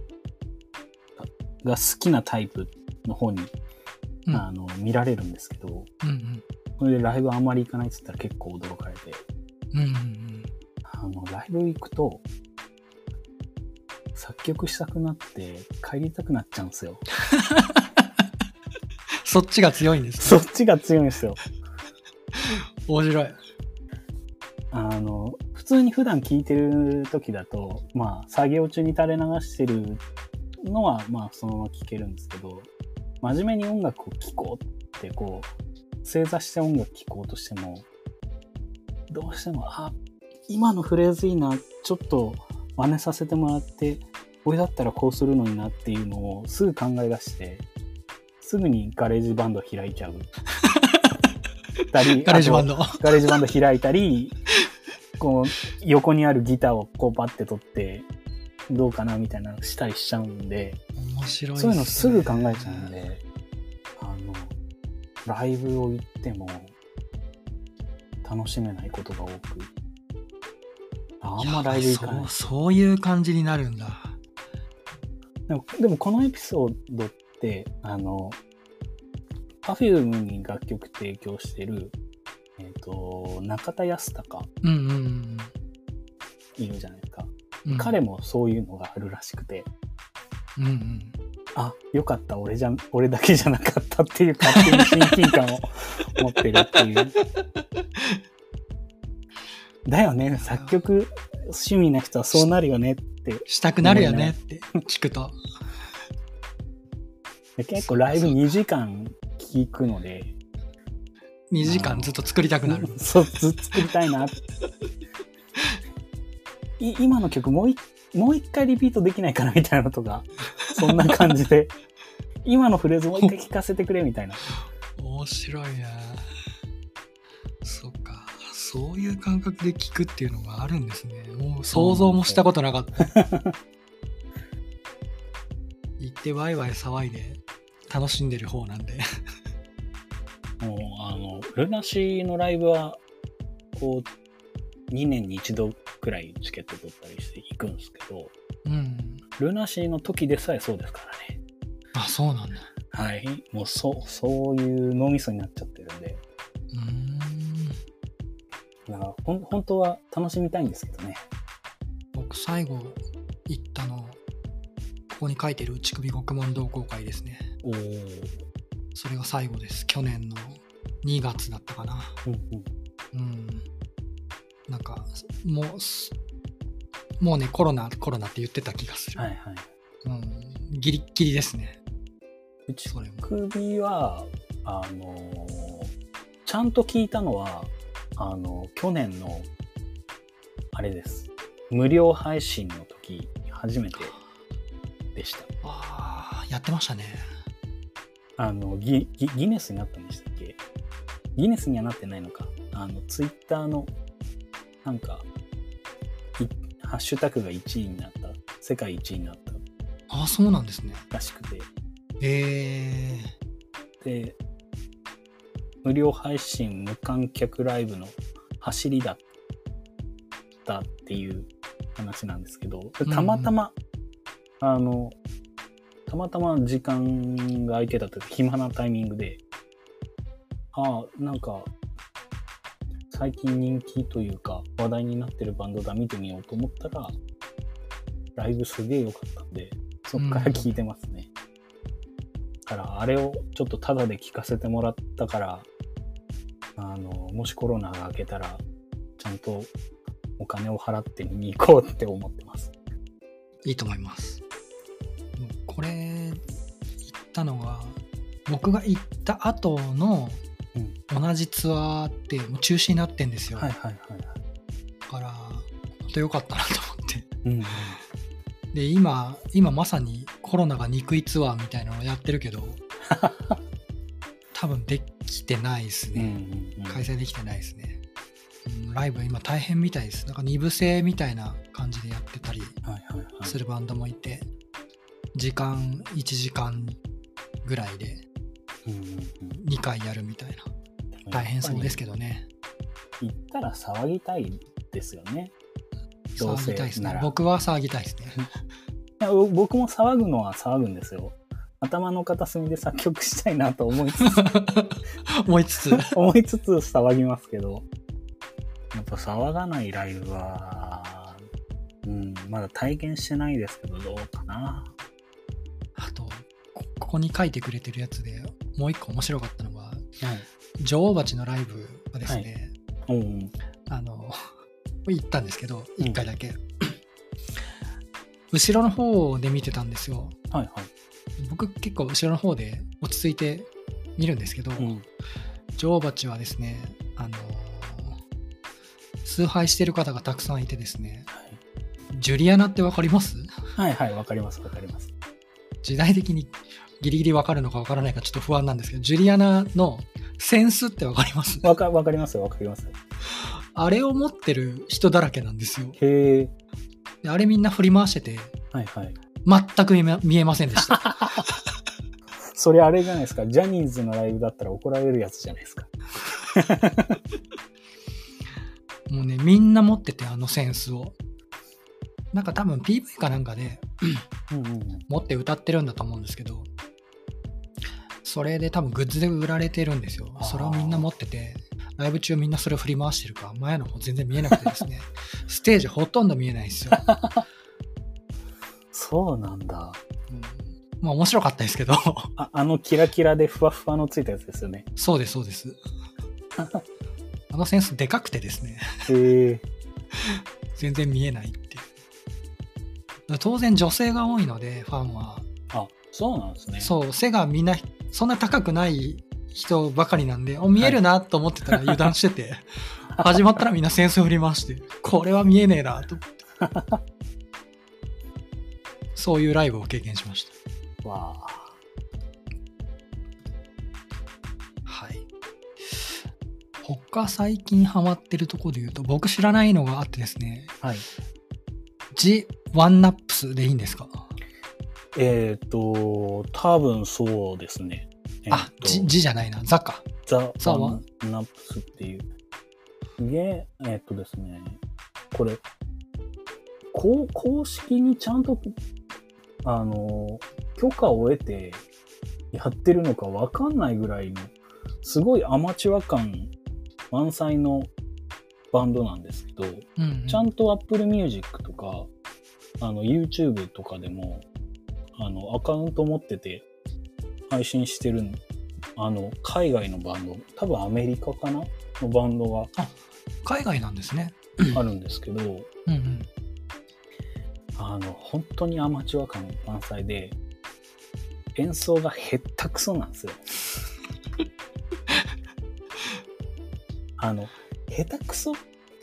が好きなタイプの方に、うんあの見られるんですけどうんうん。それでライブあんまり行かないっつったら結構驚かれてうんうんうん。あのライブ行くと作曲したくなって帰りたくなっちゃうんですよ。<laughs> そっちが強いんですそっちが強いんですよ。面白い。あの、普通に普段聴いてる時だと、まあ、作業中に垂れ流してるのは、まあ、そのまま聴けるんですけど、真面目に音楽を聴こうって、こう、正座して音楽聴こうとしても、どうしても、あ、今のフレーズいいな、ちょっと真似させてもらって、俺だったらこうするのになっていうのをすぐ考え出して、すぐに GarageBand 開いちゃう。たり GarageBand。 GarageBand 開いたり、こう、横にあるギターをこうパッて取って、どうかなみたいなのしたりしちゃうんで、面白いっそういうのすぐ考ねえちゃうんで、あの、ライブを行っても、楽しめないことが多く、あんまライブ行かないや。そうそういう感じになるんだ。でも、でもこのエピソードって、あの、Perfume に楽曲提供してる、えっ、と、中田康隆うんうんうんいるじゃないですか。うん。彼もそういうのがあるらしくて、うんうん。あ、よかった、俺じゃん、俺だけじゃなかったっていう勝手に親近感を <laughs> 持ってるっていう。だよね、作曲趣味な人はそうなるよねって。したくなるよねって聞くと。で結構ライブ2時間聴くので、2時間ずっと作りたくなる。<laughs> そう、ずっと作りたいなって。い今の曲もういもう一回リピートできないかなみたいなのとか、そんな感じで、今のフレーズもう一回聞かせてくれみたいな。面白いなそっか。そういう感覚で聞くっていうのがあるんですね。もう想像もしたことなかった。<laughs> 行ってワイワイ騒いで楽しんでる方なんで。もう、あの、ルナシーのライブは、こう、2年に1度くらいチケット取ったりして行くんですけど、うん。ルナシーの時でさえそうですからね。あ、そうなんだ。はい。もう、そう、そういう脳みそになっちゃってるんで、うーん。だからほん本当は楽しみたいんですけどね。僕最後行ったの、ここに書いてる乳首獄門同好会ですね。おー。それが最後です。去年の2月だったかな。うんうん。うん。なんか、もうす、もうね、コロナ、コロナって言ってた気がする。はいはい。うん。ギリッギリですね。うちそれも。首は、あのーちゃんと聞いたのは、あの、去年の、あれです。無料配信の時、初めてでした。ああ、やってましたね。あのギギギネスになったんでしたっけ？ギネスにはなってないのかあのツイッターのなんかいハッシュタグが1位になった。世界1位になった。あ、そうなんですね。らしくて。えー、で無料配信無観客ライブの走りだったっていう話なんですけどでたまたま、あのたまたま時間が空いてたというか暇なタイミングでああなんか最近人気というか話題になってるバンドだ見てみようと思ったらライブすげえ良かったんでそっから聞いてますね、だからあれをちょっとタダで聞かせてもらったからあのもしコロナが明けたらちゃんとお金を払って見に行こうって思ってますいいと思います。これ、行ったのが、僕が行った後のうん同じツアーってもう中止になってんですよ。はいはいはいはいだから、本当良かったなと思って。うんうんで、今、今まさにコロナが憎いツアーみたいなのをやってるけど、<laughs> 多分できてないですうんね。うんうん開催できてないですね。うんライブ今大変みたいです。なんか二部制みたいな感じでやってたりはいはいはいするバンドもいて、時間1時間ぐらいで2回やるみたいな。うん大変そうですけけどね。ど行ったら騒ぎたいですよね騒ぎたいですなら。ね僕は騒ぎたいですね。いや僕も騒ぐのは騒ぐんですよ頭の片隅で作曲したいなと思いつつ <laughs> 思いつつ、<laughs> 思いつつ騒ぎますけどやっぱ騒がないライブはうんまだ体験してないですけどどうかなあと、こここに書いてくれてるやつでもう一個面白かったのが、はい。女王蜂のライブはですね、うんあの、行ったんですけど、うん。一回だけ。<clears throat> 後ろの方で見てたんですよ。はいはい。僕結構後ろの方で落ち着いて見るんですけど、うん。女王蜂はですね、あの崇拝してる方がたくさんいてですね、ジュリアナってわかります？はいはいわかりますわかります。時代的にギリギリわかるのかわからないかちょっと不安なんですけど、ジュリアナのセンスってわかります？わかわかりますよ。わかります。あれを持ってる人だらけなんですよ。へえであれみんな振り回してて、はいはい。全く見えま見えませんでした。それあれじゃないですか。ジャニーズのライブだったら怒られるやつじゃないですか。もうね、みんな持ってて、あのセンスを。なんか多分 PV かなんかでうんうんうん。持って歌ってるんだと思うんですけど、それで多分グッズで売られてるんですよ。それをみんな持ってて、ライブ中みんなそれを振り回してるから、前の方全然見えなくてですね、<laughs> ステージほとんど見えないんですよ。そうなんだ。うん。まあ面白かったですけど、ああのキラキラでふわふわのついたやつですよね。そうです、そうです。<laughs> あのセンスでかくてですね、全然見えないっていう。当然女性が多いので、ファンは。あそうなんですねそう、背がみんなそんな高くない人ばかりなんで、お見えるなと思ってたら油断してて、<laughs> 始まったらみんなセンス振り回して、これは見えねえなと思って。そういうライブを経験しました。わあはい。他最近ハマってるところで言うと、僕知らないのがあってですね、はい G ワンナップスでいいんですか、えっ、と多分そうですねえーあ、と G, G じゃないな、ザか。ザ・ザナップスっていう。で、えっとですね、これ、こう公式にちゃんと、あの、許可を得てやってるのかわかんないぐらいの、すごいアマチュア感満載のバンドなんですけど、うん、うん。ちゃんと Apple Music とか、あの、YouTube とかでも、あの、アカウント持ってて配信してるんあの、海外のバンド、多分アメリカかなのバンドが海外なんですね。あるんですけど、うんうん。あの、本当にアマチュア感満載で、演奏がへったくそなんですよ。<laughs> あの、下手くそ？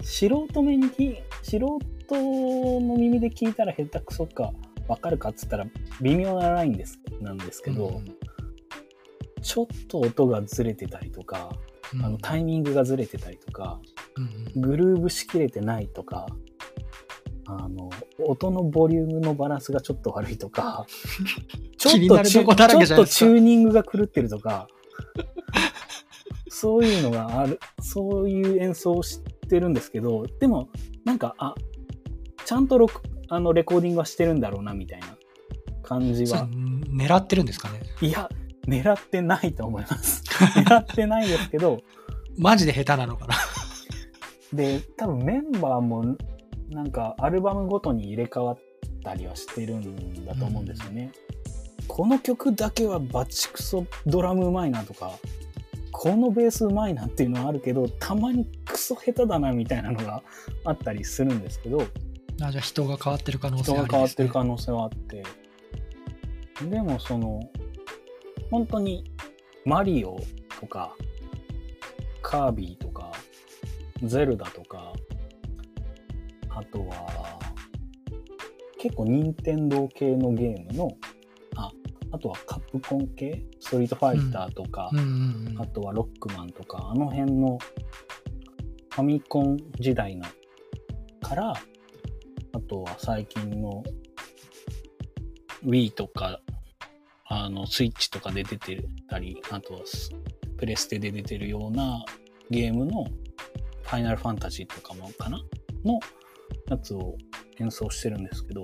素人目に素人の耳で聞いたら下手くそかわかるかっつったら微妙なラインですなんですけど、うん。ちょっと音がずれてたりとか、うん。あのタイミングがずれてたりとか、うんグルーブしきれてないとか、あの、音のボリュームのバランスがちょっと悪いとか、<laughs> ちょっとちょっとチューニングが狂ってるとか、そういうのがある、そういう演奏をしてるんですけど、でも、なんか、あ、ちゃんと録あのレコーディングはしてるんだろうな、みたいな感じは。狙ってるんですかね？いや、狙ってないと思います。<laughs> 狙ってないですけど、マジで下手なのかな？で、多分メンバーもなんかアルバムごとに入れ替わったりはしてるんだと思うんですよね。この曲だけはバチクソドラムうまいなとか、このベースうまいなっていうのはあるけど、たまにクソ下手だなみたいなのがあったりするんですけど、あじゃあ人が変わってる可能性人がありです、ね、変わってる可能性はあって、でもその、本当にマリオとか、カービィとか、ゼルダとか、あとは、結構任天堂系のゲームの、あ、あとはカプコン系？ストリートファイターとか、あとはロックマンとか、あの辺のファミコン時代のから、あとは最近の Wii とか、あの、スイッチとかで出てたり、あとはスプレステで出てるようなゲームのファイナルファンタジーとかもかなのやつを演奏してるんですけど、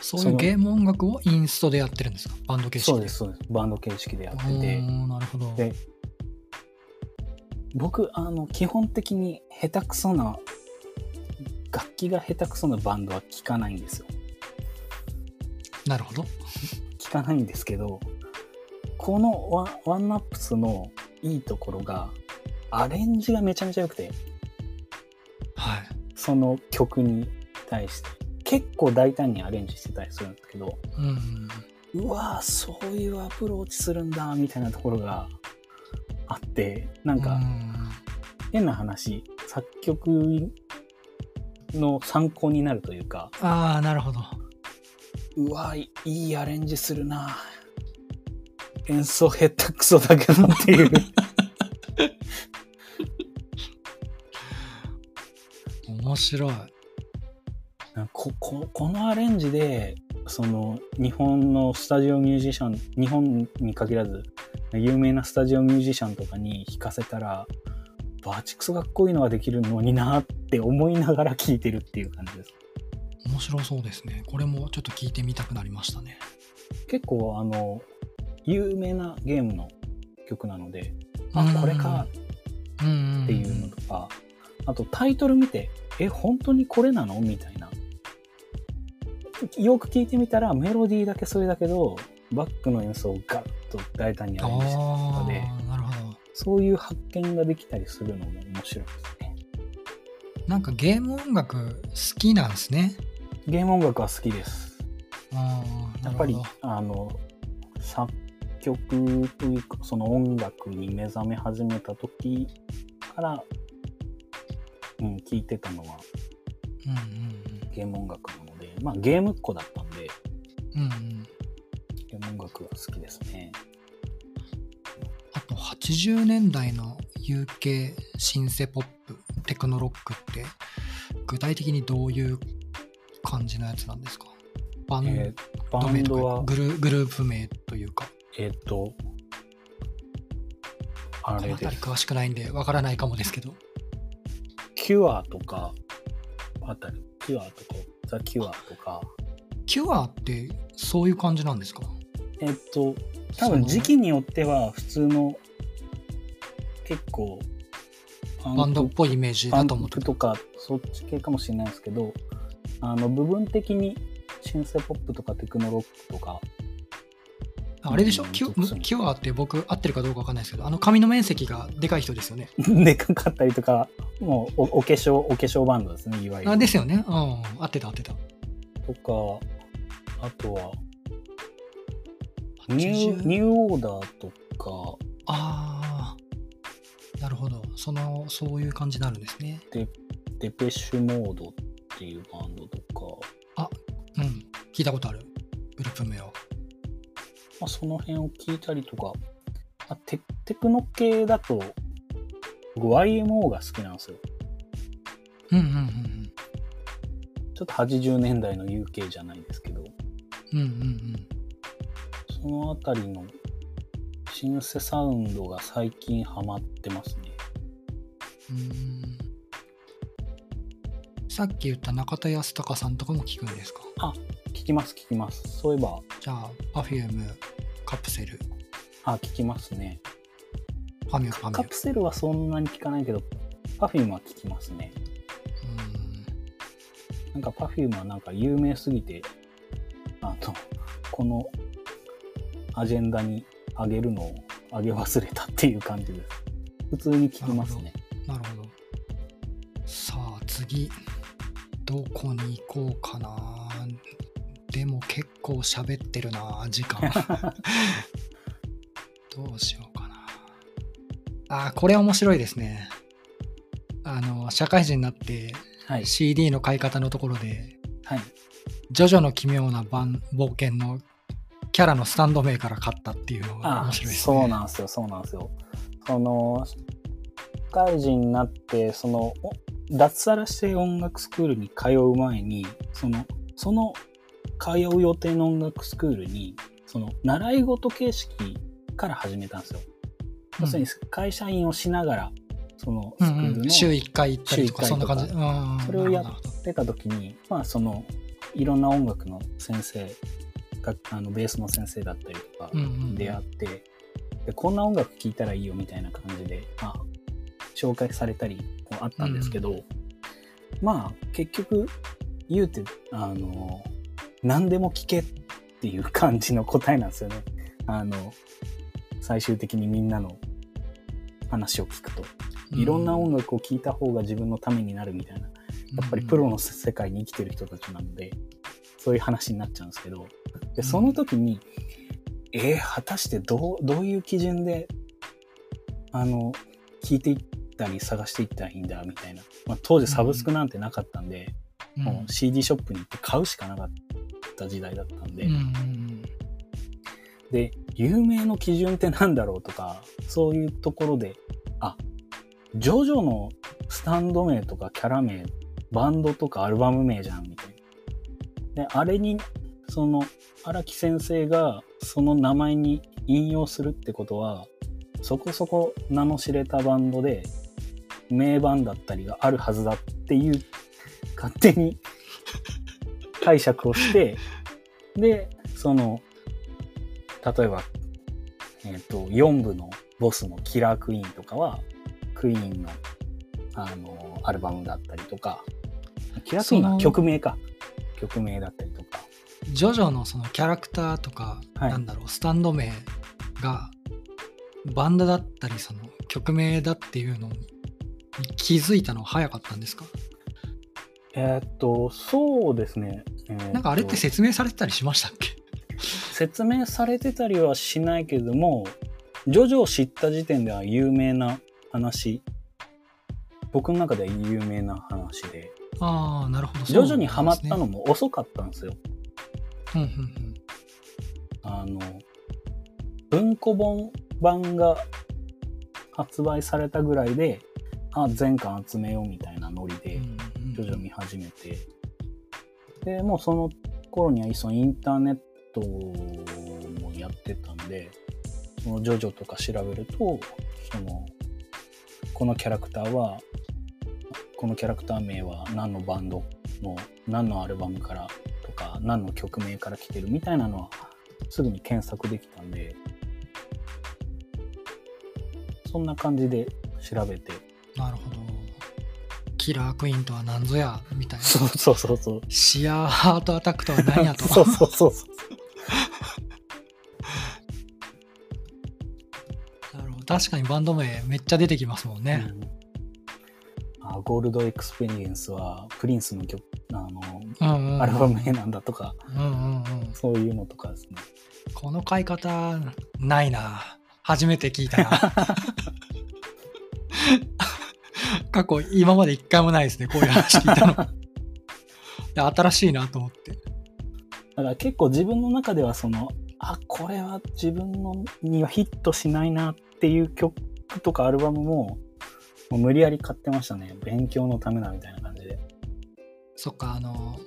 そういうゲーム音楽をインストでやってるんですか？バンド形式そうです、そうです。バンド形式でやってて、なるほど。で僕あの基本的に下手くそな楽器が下手くそなバンドは聴かないんですよ。なるほど聴かないんですけどこのワンワンナップスのいいところがアレンジがめちゃめちゃ良くてはい。その曲に対して。結構大胆にアレンジしてたりするんですけどうんうわーそういうアプローチするんだみたいなところがあってなんか、うん変な話作曲の参考になるというかああなるほどうわいいアレンジするな。演奏下手くそだけどっていう。<laughs> 面白い。こここのアレンジでその日本のスタジオミュージシャン日本に限らず有名なスタジオミュージシャンとかに弾かせたらバチクソかっこいいのができるのになって思いながら聴いてるっていう感じです面白そうですね。これもちょっと聞いてみたくなりましたね。結構あの有名なゲームの曲なのであこれか。うんっていうのとかあとタイトル見てえ本当にこれなの？みたいな。よく聞いてみたらメロディーだけそれだけどバックの演奏をガッと大胆にアレンジしてるとかでそういう発見ができたりするのも面白いですね。なんかゲーム音楽好きなんですねゲーム音楽は好きです。やっぱりあの作曲というかその音楽に目覚め始めた時から、うん、聴いてたのはうんうんゲーム音楽なのでまあゲームっ子だったんでうんうん。うんゲーム音楽が好きですね。あと80年代の UK シンセポップテクノロックって具体的にどういう感じのやつなんですか？バンえーバンドはグルグループ名というか。えっ、とあれです。詳しくないんでわからないかもですけど。キュアとかあたり。キュアとかザ・キュアとか。キュアってそういう感じなんですか？えっ、と多分時期によっては普通の結構バンドっぽいイメージだと思ってとかそっち系かもしれないですけどあの部分的にシンセポップとかテクノロックとか。あれでしょ、うんキュキュアって僕合ってるかどうかわかんないですけどあの髪の面積がでかい人ですよね。でかかったりとかもうおお化粧お化粧バンドですねいわゆる。あですよね。うん。合ってた合ってた。とかあとはニュー80ニューオーダーとか。ああなるほど。そのそういう感じになるんですね。デペッシュモードっていうバンドとかうん聞いたことあるグループ名はまあ、その辺を聞いたりとか、あテテクノ系だと、僕 YMO が好きなんですよ。うんうんうんちょっと80年代の UK じゃないですけど、うん。うんうんそのあたりのシンセサウンドが最近ハマってますね。うん。さっき言った中田康隆さんとかも聞くんですか？聞きます、聞きます。そういえば、じゃあ、Perfume、カプセル、あ、聞きますね。ファミュファミュカプ。セルはそんなに聞かないけど、Perfume は聞きますね。なんか Perfume はなんか有名すぎて、あの、このアジェンダに上げるのを上げ忘れたっていう感じです。普通に聞きますね。なるほど。さあ、次、どこに行こうかな。でも結構喋ってるな、時間。<laughs> どうしようかな。あー、これ面白いですね。あの、社会人になってはい。CD の買い方のところで、はい。ジョジョの奇妙な番冒険のキャラのスタンド名から買ったっていうのがあ面白いですね。そうなんですよ、そうなんですよ。その、社会人になって、その、お脱サラして音楽スクールに通う前に、その、その通う予定の音楽スクールに、その、習い事形式から始めたんですよ。要するに会社員をしながら、そのスクうん。ールのうん、週1回行ったりとか、そんな感じ。うん。それをやってた時に、まあそのいろんな音楽の先生があのベースの先生だったりとかうんうんうん。出会って、でこんな音楽聴いたらいいよみたいな感じで、まあ、紹介されたりもあったんですけど、まあ結局言うてあの何でも聴けっていう感じの答えなんですよね。あの最終的にみんなの話を聞くと。いろんな音楽を聴いた方が自分のためになるみたいな、やっぱりプロの世界に生きてる人たちなので、そういう話になっちゃうんですけど、でその時に、えー果たしてどうどういう基準で、あの、聞いていったり探していったらいいんだみたいな。まあ、当時サブスクなんてなかったんで、うんもう CD ショップに行って買うしかなかった時代だったんで、うんうんで、有名の基準ってなんだろうとか、そういうところで、あ、ジョジョのスタンド名とかキャラ名、バンドとかアルバム名じゃん、みたいな。で、あれに、その、荒木先生がその名前に引用するってことは、そこそこ名の知れたバンドで、名盤だったりがあるはずだっていう、勝手に <laughs> 解釈をして、で、その、例えば、えっ、と、4部のボスのキラークイーンとかは、クイーンの、あの、アルバムだったりとか、キラークイーンは曲名か。曲名だったりとか。ジョジョのそのキャラクターとか、はいなんだろう、スタンド名がバンドだったり、その曲名だっていうのに気づいたの早かったんですか、えっ、と、そうですね。えーとなんかあれって説明されてたりしましたっけ？説明されてたりはしないけれども、ジョジョを知った時点では有名な話。僕の中では有名な話で、ああ、なるほど。ジョジョにハマったのも遅かったんですよ。うんうんうんあの、文庫本版が発売されたぐらいで、あ、全巻集めようみたいなノリで、徐々見始めて、で、もうその頃にはそのインターネットもやってたんで、そのジョジョとか調べると、その、このキャラクターは、このキャラクター名は何のバンドの、何のアルバムからとか、何の曲名から来てるみたいなのは、すぐに検索できたんで、そんな感じで調べて、なるほど。キラークイーンとは何ぞや、みたいな。そうそうそうそう。シアーハートアタックとは何やと。<laughs> そうそうそうそう。なるほど確かにバンド名めっちゃ出てきますもんね。うんあゴールドエクスペリエンスはプリンスの曲あの、うんうんうんアルバム名なんだとかうんうんうん。そういうのとかですねこの買い方ないな。初めて聞いたな。<laughs> <laughs> 過去今まで一回もないですね、こういう話聞いたの。<laughs> いや新しいなと思って。だから結構自分の中ではそのあこれは自分のにはヒットしないなっていう曲とかアルバムももう無理やり買ってましたね。勉強のためだみたいな感じで。そっかあの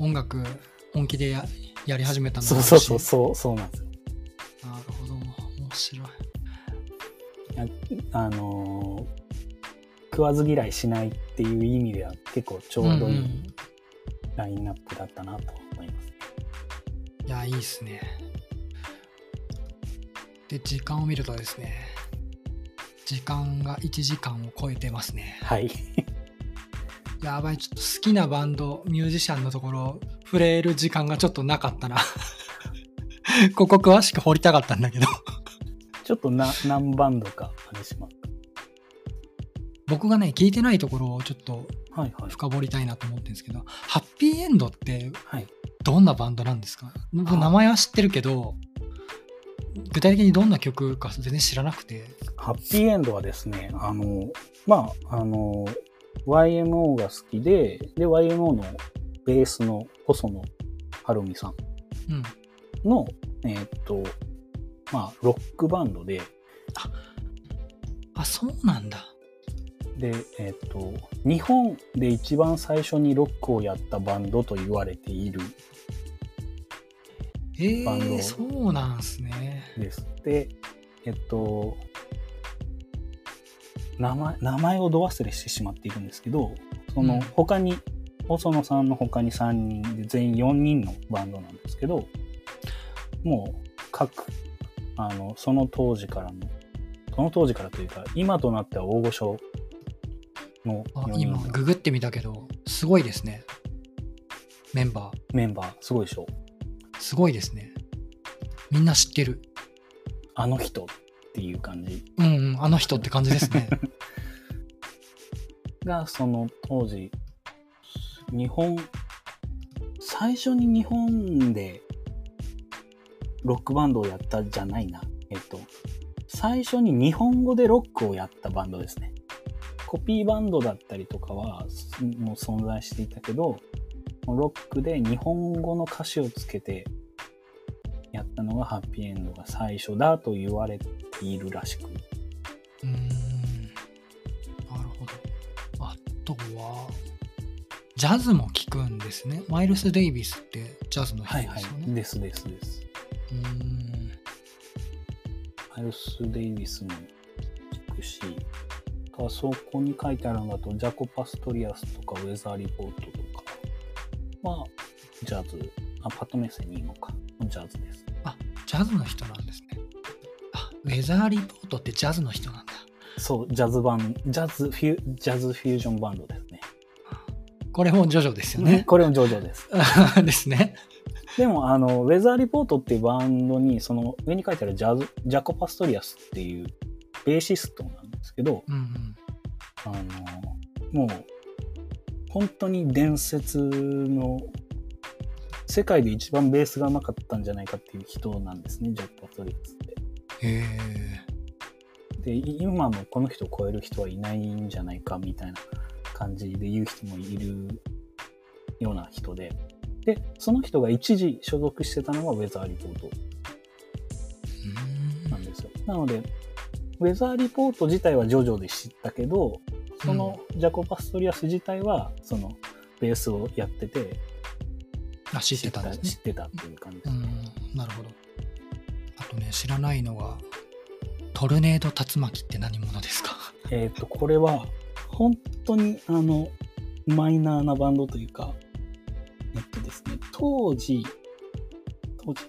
音楽本気でややり始めたのそうそうそうそうそうなんですよ。なるほど面白い。あのー食わず嫌いしないっていう意味では結構ちょうどいいんん。ラインナップだったなと思います、いやいいっすね。で時間を見るとですね時間が1時間を超えてますね。はい。やばいちょっと好きなバンドミュージシャンのところ触れる時間がちょっとなかったな。<laughs> ここ詳しく掘りたかったんだけど。ちょっとな何バンドかあれします僕がね聞いてないところをちょっとはいはい。深掘りたいなと思ってるんですけどハッピーエンドってはい。どんなバンドなんですか？僕名前は知ってるけど具体的にどんな曲か全然知らなくて。ハッピーエンドはですね、あの、まあ、あの、YMO が好きで、で、YMO のベースの細野晴美さんうん。の、えーっと、まあ、ロックバンドで、あそうなんだで、えーっと、日本で一番最初にロックをやったバンドと言われているえバンドー、そうなんすねです。で、えっと、名前、名前をど忘れしてしまっているんですけど、そうんの他に、細野さんの他に3人で全員4人のバンドなんですけど、もう各、あの、その当時からの、その当時からというか、今となっては大御所のあ4人今がググってみたけどすごいですね。メンバー。メンバー、すごいでしょ。すごいですね。みんな知ってる。あの人っていう感じ。うんうんあの人って感じですね。<laughs> がその当時日本最初に日本でロックバンドをやったじゃないな。えっと最初に日本語でロックをやったバンドですねコピーバンドだったりとかはすもう存在していたけどロックで日本語の歌詞をつけてやったのがハッピーエンドが最初だと言われているらしく。うーん。なるほど。あとはジャズも聴くんですね。マイルス・デイビスってジャズの人はいはい。ですよね、ですです。ですうーん。マイルス・デイビスも聞くし、あとはそこに書いてあるのだと、ジャコ・パストリアスとか、ウェザーリポートとかは、ジャズ、あ、パットメッセにいいのか、ジャズです。ジャズの人なんですねあウェザーリポートってジャズの人なんだそう、ジャズ版、ジャズフュ、ジャズフュージョンバンドですね。これもジョジョですよねこれもジョジョです。<laughs> ですねでも、あの、ウェザーリポートっていうバンドに、その上に書いてあるジャズ、ジャコ・パストリアスっていうベーシストなんですけど、うんうんあの、もう、本当に伝説の、世界で一番ベースがうまかったんじゃないかっていう人なんですね、ジャック・パトリックスって。へえで、い今もこの人を超える人はいないんじゃないかみたいな感じで言う人もいるような人で、で、その人が一時所属してたのがウェザーリポートなんですよ。なので、ウェザーリポート自体はジョジョで知ったけど、そのジャコ・パストリアス自体は、そのベースをやってて、あ知ってたんですね。知ってたっていう感じです。うんなるほど。あとね知らないのがトルネード竜巻って何者ですか？えっ、と、これは、本当に、あの、マイナーなバンドというか、えっとですね、当時、当時、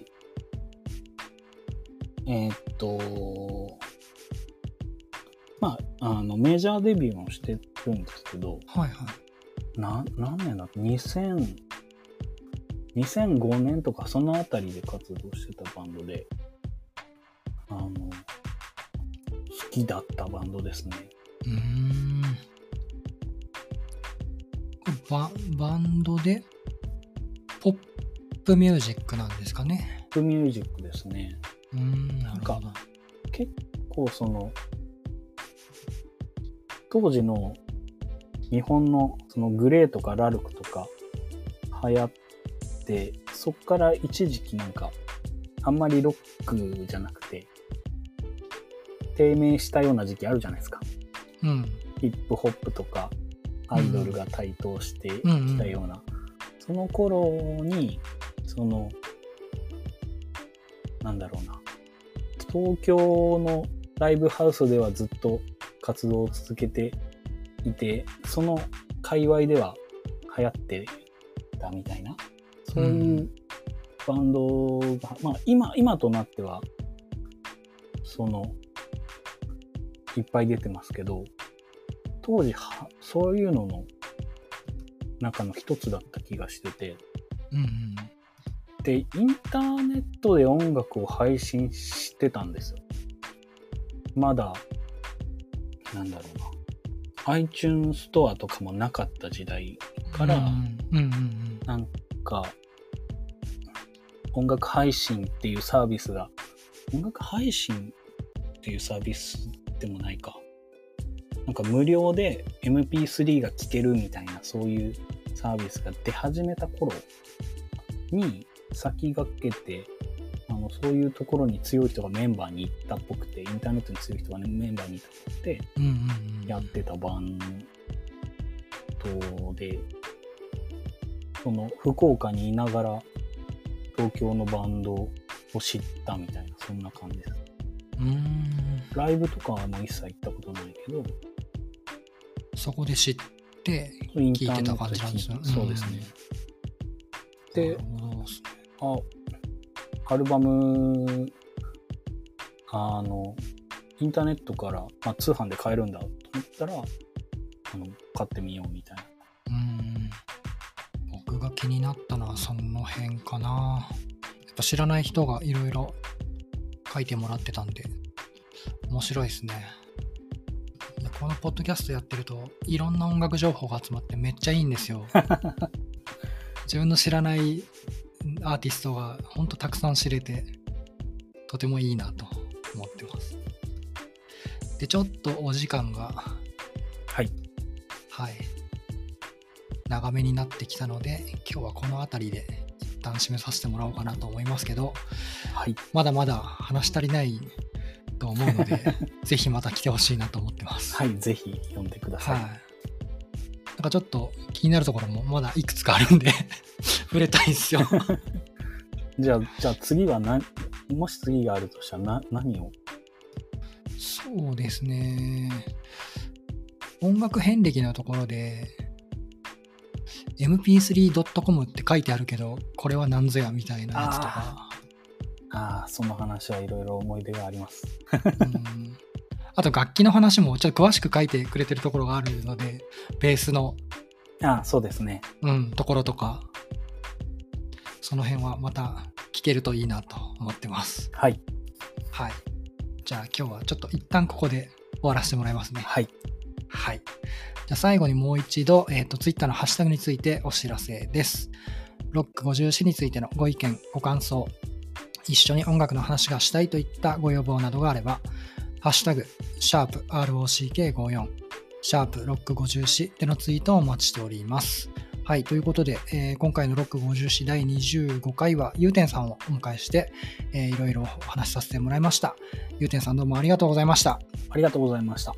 えっと、まあ、あの、メジャーデビューもしてるんですけど、はいはいな、何年だっけ ?2000、2005年とかそのあたりで活動してたバンドで、あの、好きだったバンドですね。うーんババンドでポップミュージックなんですかね？ポップミュージックですね。うーんなるほど結構その、当時の日本のそのグレーとかラルクとか流行って、そっから一時期なんかあんまりロックじゃなくて、低迷したような時期あるじゃないですか。うん。ヒップホップとかアイドルが台頭してきたような、うその頃にそのなんだろうな東京のライブハウスではずっと活動を続けていてその界隈では流行ってたみたいなそういうバンドが、まあ今今となってはそのいっぱい出てますけど当時はそういうのの中の一つだった気がしててうんうん。でインターネットで音楽を配信してたんですよまだなんだろうな。iTunes ストアとかもなかった時代から、うんうんうんなんか音楽配信っていうサービスが音楽配信っていうサービスでもないか。なんか無料で MP3 が聴けるみたいなそういうサービスが出始めた頃に先駆けてあのそういうところに強い人がメンバーに行ったっぽくてインターネットに強い人が、ね、メンバーにいたっぽくて。やってたバンドで、その福岡にいながら東京のバンドを知ったみたいな、そんな感じです。うーん。ライブとかはもう一切行ったことないけど、そこで知って、イン聞いてた感じなんですねそうですね。であ、アルバム、あの、インターネットから、まあ、通販で買えるんだと思ったら、あの、買ってみようみたいな。うーん僕が気になったのはその辺かな。やっぱ知らない人がいろいろ書いてもらってたんで、面白いですね。このポッドキャストやってると、いろんな音楽情報が集まってめっちゃいいんですよ。<laughs> 自分の知らないアーティストがほんとたくさん知れて、とてもいいなと思ってます。で、ちょっとお時間がはい。はい。長めになってきたので、今日はこの辺りで一旦締めさせてもらおうかなと思いますけど、はい。まだまだ話し足りないと思うので、<laughs> ぜひまた来てほしいなと思ってます。はい。ぜひ読んでください。はい。なんかちょっと気になるところもまだいくつかあるんで、触れたいんですよ。<laughs> じゃあ、じゃあ次は何、もし次があるとしたらな何を？そうですね。音楽遍歴のところで、mp3.com って書いてあるけど、これは何ぞやみたいなやつとか。ああ、その話はいろいろ思い出があります。うんあと楽器の話もちょっと詳しく書いてくれてるところがあるので、ベースの、ああ、そうですね。うん、ところとか、その辺はまた聞けるといいなと思ってます。はい。はい。じゃあ今日はちょっと一旦ここで終わらせてもらいますね。はい。はい。じゃあ最後にもう一度、えっ、と、ツイッターのハッシュタグについてお知らせです。ロック54についてのご意見、ご感想、一緒に音楽の話がしたいといったご要望などがあれば、ハッシュタグ、シャープ ROCK54、シャープロック54でのツイートをお待ちしております。はい。ということで、えー今回のロック54第25回は、ゆうてんさんをお迎えして、えーいろいろお話しさせてもらいました。ゆうてんさんどうもありがとうございました。ありがとうございました。